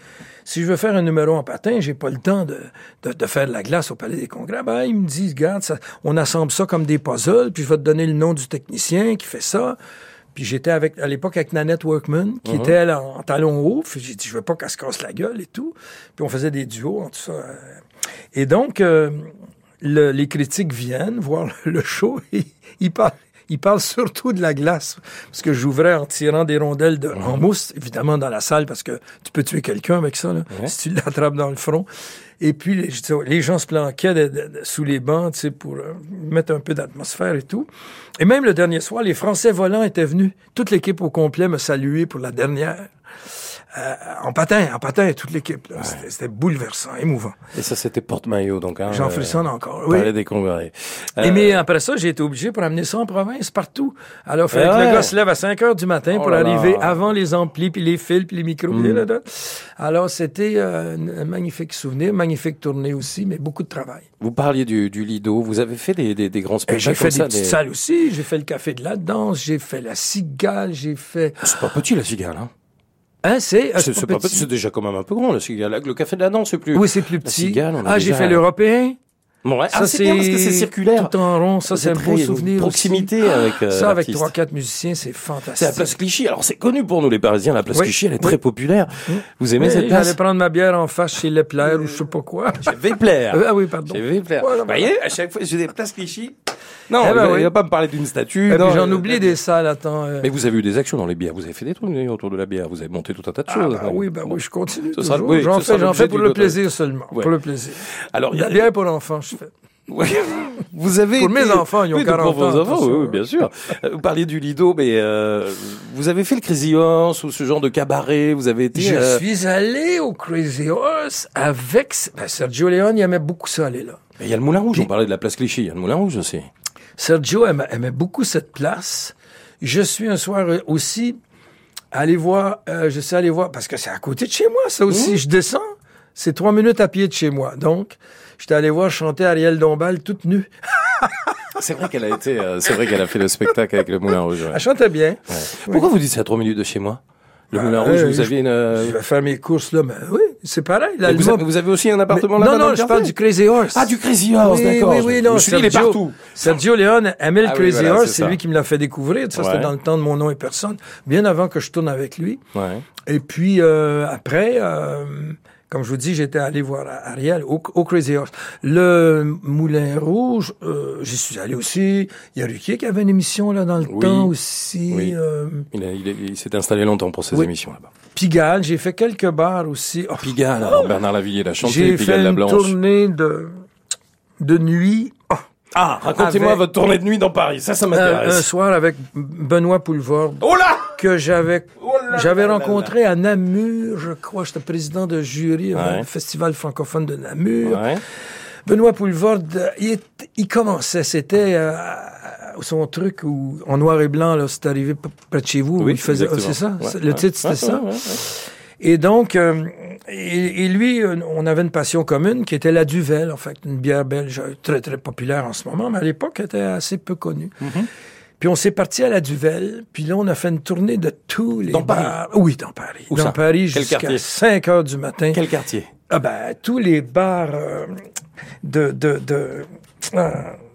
si je veux faire un numéro en patin, j'ai pas le temps de, de, de faire de la glace au Palais des Congrès. Ben, il me dit, regarde, ça, on assemble ça comme des puzzles, puis je vais te donner le nom du technicien qui fait ça. Puis j'étais avec à l'époque avec Nanette Workman, qui était elle en, en talons hauts. Puis j'ai dit, je veux pas qu'elle se casse la gueule et tout. Puis on faisait des duos en tout ça. euh. Et donc, euh, le- les critiques viennent voir le show [laughs] et ils parlent. Ils parlent surtout de la glace, parce que j'ouvrais en tirant des rondelles de, en mousse, évidemment dans la salle, parce que tu peux tuer quelqu'un avec ça, là, si tu l'attrapes dans le front. Et puis, les, les gens se planquaient de- de- de- sous les bancs, tu sais, pour euh, mettre un peu d'atmosphère et tout. Et même le dernier soir, les Français volants étaient venus. Toute l'équipe au complet me saluait pour la dernière. Euh, en patin, en patin, toute l'équipe. là. C'était- C'était bouleversant, émouvant. Et ça, c'était porte-maillot, donc. Hein, J'en euh, frissonne encore. Oui. Des Congrès. Et Euh, mais après ça, j'ai été obligé pour amener ça en province, partout. Alors, il fallait Ah que le ouais. gars se lève à 5 heures du matin Oh pour là arriver là. avant les amplis, puis les fils, puis les micros. Mm. puis là, là. Alors, c'était euh, un magnifique souvenir, magnifique tournée aussi, mais beaucoup de travail. Vous parliez du, du Lido. Vous avez fait des, des, des grands Et spectacles J'ai fait comme des ça. petites des- salles aussi. J'ai fait le Café de la Danse, j'ai fait la Cigale, j'ai fait... C'est pas petit, la cigale. Hein. Hein, c'est... ah, C'est c'est pas petit, c'est déjà quand même un peu grand, la cigale. Le café de la danse, c'est plus. Oui, c'est plus petit. Cigale, ah, j'ai fait l'Européen. Bon, ouais. Ça, Ah, c'est bien parce que c'est circulaire. Tout en rond. Ça, c'est un beau souvenir Proximité aussi. avec. euh, Ça, avec trois, quatre musiciens, c'est fantastique. C'est la place Clichy. Alors, c'est connu pour nous, les Parisiens. La place Oui, Clichy, elle est oui. très populaire. Vous aimez Mais cette place J'allais prendre ma bière en face chez Lepler ou je sais pas quoi. Je vais plaire. Ah oui, pardon. Je vais plaire. Voilà, Vous voyez, à chaque fois, j'ai des places Clichy. Non, Eh ben il, va, oui. il va pas me parler d'une statue. Non, puis j'en euh, oublie des salles, attends. euh. Mais vous avez eu des actions dans les bières. Vous avez fait des trucs autour de la bière. Vous avez monté tout un tas de Ah, choses. bah oui, bah oui, je continue. Oui, j'en fais, fais pour le plaisir seulement. Ouais. Pour le plaisir. Alors, il y La a- bière pour l'enfant, je fais. Ouais. [laughs] Vous avez Pour été- mes enfants, ils ont Oui, donc 40 pour vos ans, enfants, attention. oui, oui, bien sûr. Euh, Vous parliez du Lido, mais euh, vous avez fait le Crazy Horse ou ce genre de cabaret. Vous avez été. Je euh, suis allé au Crazy Horse avec ben, Sergio Leone, il aimait beaucoup ça aller là. mais Il y a le Moulin Rouge. On parlait de la place Clichy. Il y a le Moulin Rouge aussi. Sergio aimait, aimait beaucoup cette place. Je suis un soir aussi allé voir, euh, je suis allé voir, parce que c'est à côté de chez moi, ça aussi. Mmh. Je descends, c'est trois minutes à pied de chez moi. Donc, j'étais allé voir chanter Ariel Dombal toute nue. [laughs] C'est vrai qu'elle a été. euh, c'est vrai qu'elle a fait le spectacle avec le Moulin Rouge. ouais. Elle chantait bien. Ouais. Pourquoi vous dites c'est à trois minutes de chez moi? Le Moulin Rouge, vous aviez une. euh, Je vais faire mes courses là, mais oui, c'est pareil. mais vous, avez, vous avez aussi un appartement non, là-bas non, le je parle du Crazy Horse. Ah, du Crazy Horse, oui, d'accord. Oui, oui, non, dit, il est Sergio, partout. Sergio Leone aimait le Ah Crazy voilà, Horse, c'est lui qui me l'a fait découvrir. Ça, Ouais. c'était dans le temps de mon nom et personne, bien avant que je tourne avec lui. Ouais. Et puis euh, après, euh, comme je vous dis, j'étais allé voir Ariel au, au Crazy Horse. Le Moulin Rouge, euh, j'y suis allé aussi. Il y a Ruquier qui avait une émission là dans le Oui. temps aussi. Oui. Euh, Il, il, s'est installé longtemps pour ses Oui. émissions là-bas. Pigalle, j'ai fait quelques bars aussi. Oh, Pigalle, alors Bernard Lavillier l'a chanté, j'ai Pigalle fait la une Blanche. tournée de de nuit. Oh, Ah, racontez-moi Avec- votre tournée de nuit dans Paris, ça, ça un, un m'intéresse. soir avec Benoît Poulvord Oh là que j'avais Oh j'avais là là rencontré à Namur, je crois, j'étais président de jury au Ouais. festival francophone de Namur. Ouais. Benoît Poulvord, euh, il, est- il commençait, c'était euh, son truc où, en noir et blanc, là, c'est arrivé près de chez vous, où il faisait, exactement. c'est ça, Ouais, le titre c'était ça? Et donc, euh, et, et lui, euh, on avait une passion commune qui était la Duvel, en fait, une bière belge très très populaire en ce moment, mais à l'époque, elle était assez peu connue. Mm-hmm. Puis on s'est parti à la Duvel, puis là, on a fait une tournée de tous les Dans Paris? bars. Oui, dans Paris. Où dans ça? Paris Quel jusqu'à quartier? 5 heures du matin. Quel quartier? Ah ben, tous les bars euh, de... de, de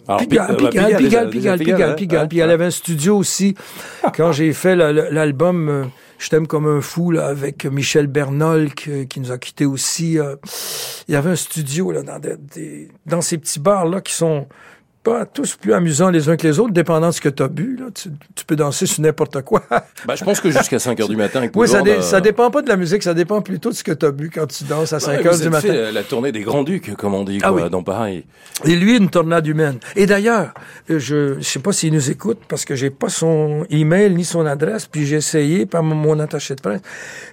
ah, Pigalle, Pi- euh, Pigalle, Pigalle, Pigalle, Pigalle, Pigalle. ouais, Puis elle ouais. avait un studio aussi. [laughs] Quand j'ai fait l'album euh, Je t'aime comme un fou là, avec Michel Bernol qui, qui nous a quittés aussi, euh, il y avait un studio là, dans, des- dans ces petits bars-là qui sont pas tous plus amusants les uns que les autres, dépendant de ce que tu as bu. Là. Tu, tu peux danser sur n'importe quoi. [laughs] Bah, je pense que jusqu'à 5 heures du matin avec oui, ça, dé- euh, ça dépend pas de la musique, ça dépend plutôt de ce que tu as bu quand tu danses à 5 ouais, heures vous du matin. fait, euh, la tournée des Grands-Ducs, comme on dit, Ah quoi, oui. dans Paris. Et lui, une tornade humaine. Et d'ailleurs, euh, je ne sais pas s'il nous écoute parce que j'ai pas son email ni son adresse, puis j'ai essayé par mon, attaché de presse.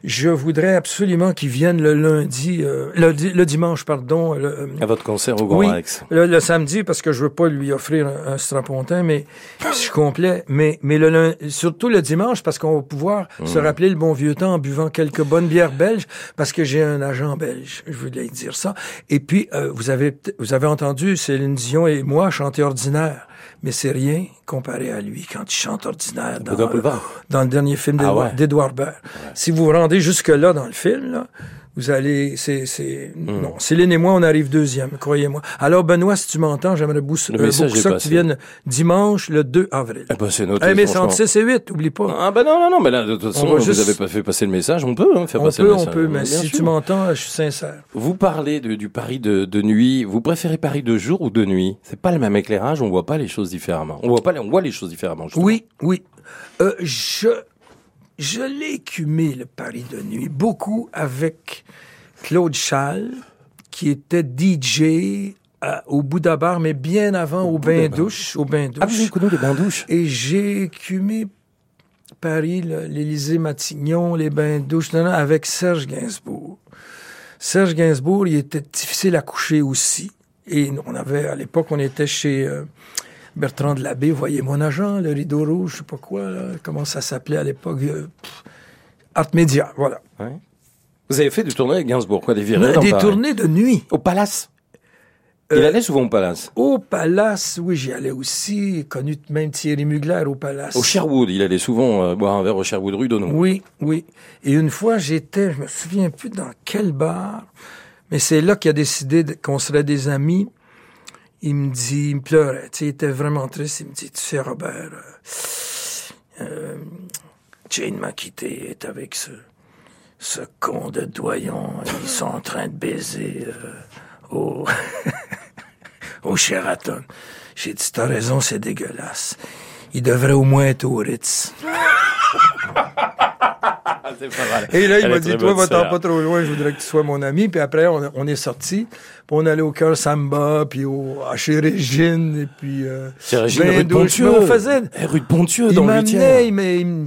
Je voudrais absolument qu'il vienne le lundi, euh, le, di- le dimanche, pardon, le, À votre concert au Grand oui, Rex. le, le samedi parce que je veux pas lui lui offrir un, un strapontin, mais je suis complet. Mais, mais le, surtout le dimanche, parce qu'on va pouvoir se rappeler le bon vieux temps en buvant quelques bonnes bières belges, parce que j'ai un agent belge. Je voulais dire ça. Et puis, euh, vous avez, vous avez entendu Céline Dion et moi chanter ordinaire. Mais c'est rien comparé à lui quand il chante ordinaire dans, dans le dernier film Ah d'Edouard ouais. Baird. Si vous vous rendez jusque-là dans le film, là, vous allez, c'est, c'est, Hmm. non, Céline et moi, on arrive deuxième, croyez-moi. Alors, Benoît, si tu m'entends, j'aimerais euh, message beaucoup est ça que tu viennes dimanche, le 2 avril. Eh ben, c'est noté, Eh, mais c'est entre franchement. 6 et 8, oublie pas. Ah ben non, non, non, mais là, de toute façon, vous juste- avez pas fait passer le message, on peut hein, faire on passer peut, le on message. peut, mais Bien si sûr. tu m'entends, je suis sincère. Vous parlez de- du Paris de, de nuit. Vous préférez Paris de jour ou de nuit? C'est pas le même éclairage. On voit pas les choses différemment. On voit pas, les- on voit les choses différemment. justement. Oui, oui. Euh, je, je l'ai écumé, le Paris de nuit, beaucoup avec Claude Schall, qui était DJ à- au Bouddha Bar, mais bien avant au, bain douche, au bain douche. Ah, vous avez connu les bains douches? Et j'ai écumé Paris, l'Élysée Matignon, les bains douches, non, non, avec Serge Gainsbourg. Serge Gainsbourg, il était difficile à coucher aussi. Et on avait, à l'époque, on était chez euh, Bertrand de Labbé, voyez mon agent, le rideau rouge, je sais pas quoi, là, comment ça s'appelait à l'époque, euh, Art Media, voilà. Ouais. Vous avez fait du tournée avec Gainsbourg, quoi, des virées Des tournées de nuit. Au Palace? Il Euh, allait souvent au Palace. Au Palace, oui, j'y allais aussi, connu même Thierry Mugler au Palace. Au Sherwood, il allait souvent euh, boire un verre au Sherwood rue d'Onon. Oui, oui. Et une fois, j'étais, je me souviens plus dans quel bar, mais c'est là qu'il a décidé qu'on serait des amis. Il me dit, il me pleurait, il était vraiment triste. Il me dit, tu sais, Robert, euh, euh, Jane m'a quitté, est avec ce, ce con de doyon. Ils sont en train de baiser euh, au, [laughs] au Sheraton. J'ai dit, t'as raison, c'est dégueulasse. Il devrait au moins être au Ritz. [laughs] Ah, c'est pas mal. Et là, il m'a dit, toi, va-t'en pas trop loin, je voudrais que tu sois mon ami. Puis après, on, on est sorti. Puis on allait au cœur Samba, puis au, à chez Régine, et puis... Euh, Régine bain rue de. Pontieux. Mais on faisait... Eh, rue de Pontieux, dans le m'amenait, 8e. il m'a- il me-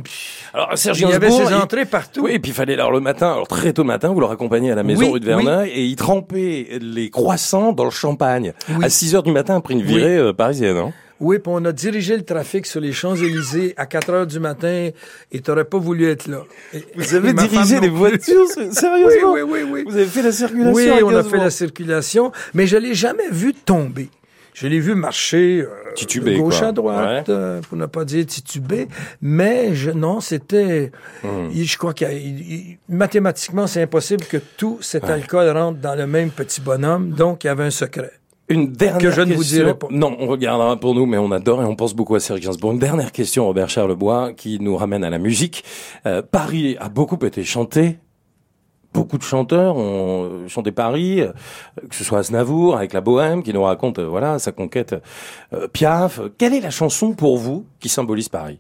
Alors, Serge il y avait ses entrées partout. Oui, et puis il fallait alors le matin, alors très tôt le matin, vous le raccompagnez à la maison Oui, rue de Verneuil et il trempait les croissants dans le champagne Oui. à 6 heures du matin après une virée euh, parisienne. Hein. Oui, puis on a dirigé le trafic sur les Champs-Élysées à 4 heures du matin, et t'aurais pas voulu être là. Et- Vous avez dirigé plus. voitures, [laughs] sérieusement Oui, oui, oui, oui. Vous avez fait la circulation Oui, on a fait la circulation, mais je l'ai jamais vu tomber. Je l'ai vu marcher euh, Titubé, de gauche quoi. à droite, Ouais. euh, pour ne pas dire titubé, mais je, non, c'était... Hmm. Je crois que mathématiquement, c'est impossible que tout cet alcool rentre dans le même petit bonhomme, donc il y avait un secret. Une dernière Que je ne vous question. dirai pas. Non, on regardera pour nous, mais on adore et on pense beaucoup à Serge Gainsbourg. Une dernière question, Robert Charlebois, qui nous ramène à la musique. Euh, Paris a beaucoup été chanté. Beaucoup de chanteurs ont euh, chanté Paris, euh, que ce soit Aznavour avec la Bohème, qui nous raconte euh, voilà sa conquête. euh, Piaf. Quelle est la chanson pour vous qui symbolise Paris?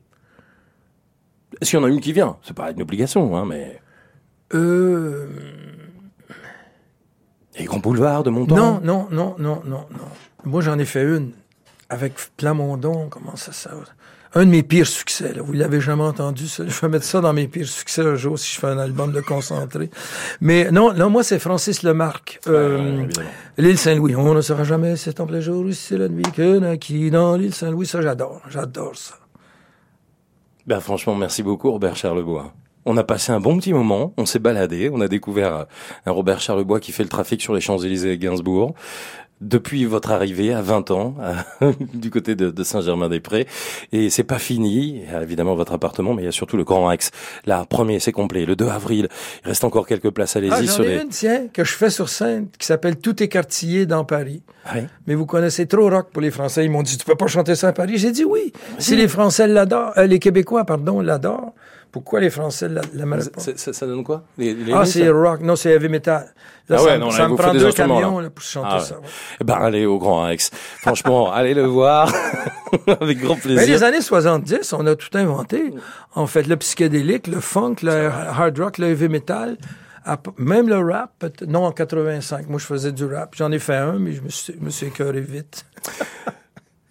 Est-ce qu'il y en a une qui vient? C'est pas une obligation, hein, mais Euh, les grands boulevards de Montand. non, non, non, non, non, non. Moi, j'en ai fait une avec Plamondon, comment ça ça Un de mes pires succès, là. Vous l'avez jamais entendu, ça. Je vais mettre ça dans mes pires succès un jour si je fais un album de concentré. Mais non, non, moi, c'est Francis Lemarque. Euh. L'île Saint-Louis. On ne saura jamais cet en plein jour, c'est la nuit que naquit dans l'île Saint-Louis. Ça, j'adore. J'adore ça. Ben franchement, merci beaucoup Robert Charlebois. On a passé un bon petit moment, on s'est baladé, on a découvert euh, un Robert Charlebois qui fait le trafic sur les Champs-Élysées et Gainsbourg. Depuis votre arrivée à 20 ans, à- [laughs] du côté de, de Saint-Germain-des-Prés. Et c'est pas fini, il y a évidemment votre appartement, mais il y a surtout le Grand Axe. Là, premier, c'est complet. Le 2 avril, il reste encore quelques places, allez-y Ah, sur ai les... une, tiens, que je fais sur scène, qui s'appelle Tout écartillé dans Paris. Ouais. Mais vous connaissez trop rock pour les Français. Ils m'ont dit, tu peux pas chanter ça à Paris? J'ai dit oui. Si les Français l'adorent, euh, les Québécois, pardon, l'adorent, pourquoi les Français la- l'aimeraient pas? Ça, ça- ça donne quoi? Les, les Ah, c'est ça? rock. Non, c'est heavy metal. Là, Ah ça, ouais, me- non, là, ça me prend deux camions là. pour chanter Ah ouais. ça. ouais. Eh ben, allez au Grand Axe. Franchement, [laughs] allez le voir. [laughs] Avec grand Mais plaisir. les années 70, on a tout inventé. En fait, le psychédélique, le funk, le hard rock, le heavy metal, même le rap. Non, en 85, moi, je faisais du rap. J'en ai fait un, mais je me suis, je me suis écœuré vite. [laughs]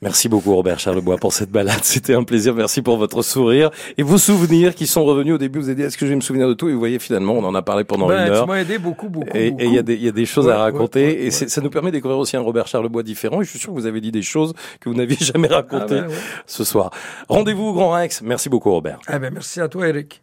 Merci beaucoup Robert Charlebois pour cette balade. [laughs] C'était un plaisir. Merci pour votre sourire et vos souvenirs qui sont revenus au début. Vous avez dit est-ce que je vais me souvenir de tout? Et vous voyez finalement, on en a parlé pendant Ben, une heure. tu m'as aidé beaucoup, beaucoup. Et il y, a des- y a des choses Ouais, à raconter ouais, ouais, et ça nous permet de découvrir aussi un Robert Charlebois différent. Et je suis sûr que vous avez dit des choses que vous n'aviez [laughs] jamais Ah racontées ben, ouais. ce soir. Rendez-vous au Grand Rex. Merci beaucoup Robert. Ah ben, merci à toi, Eric.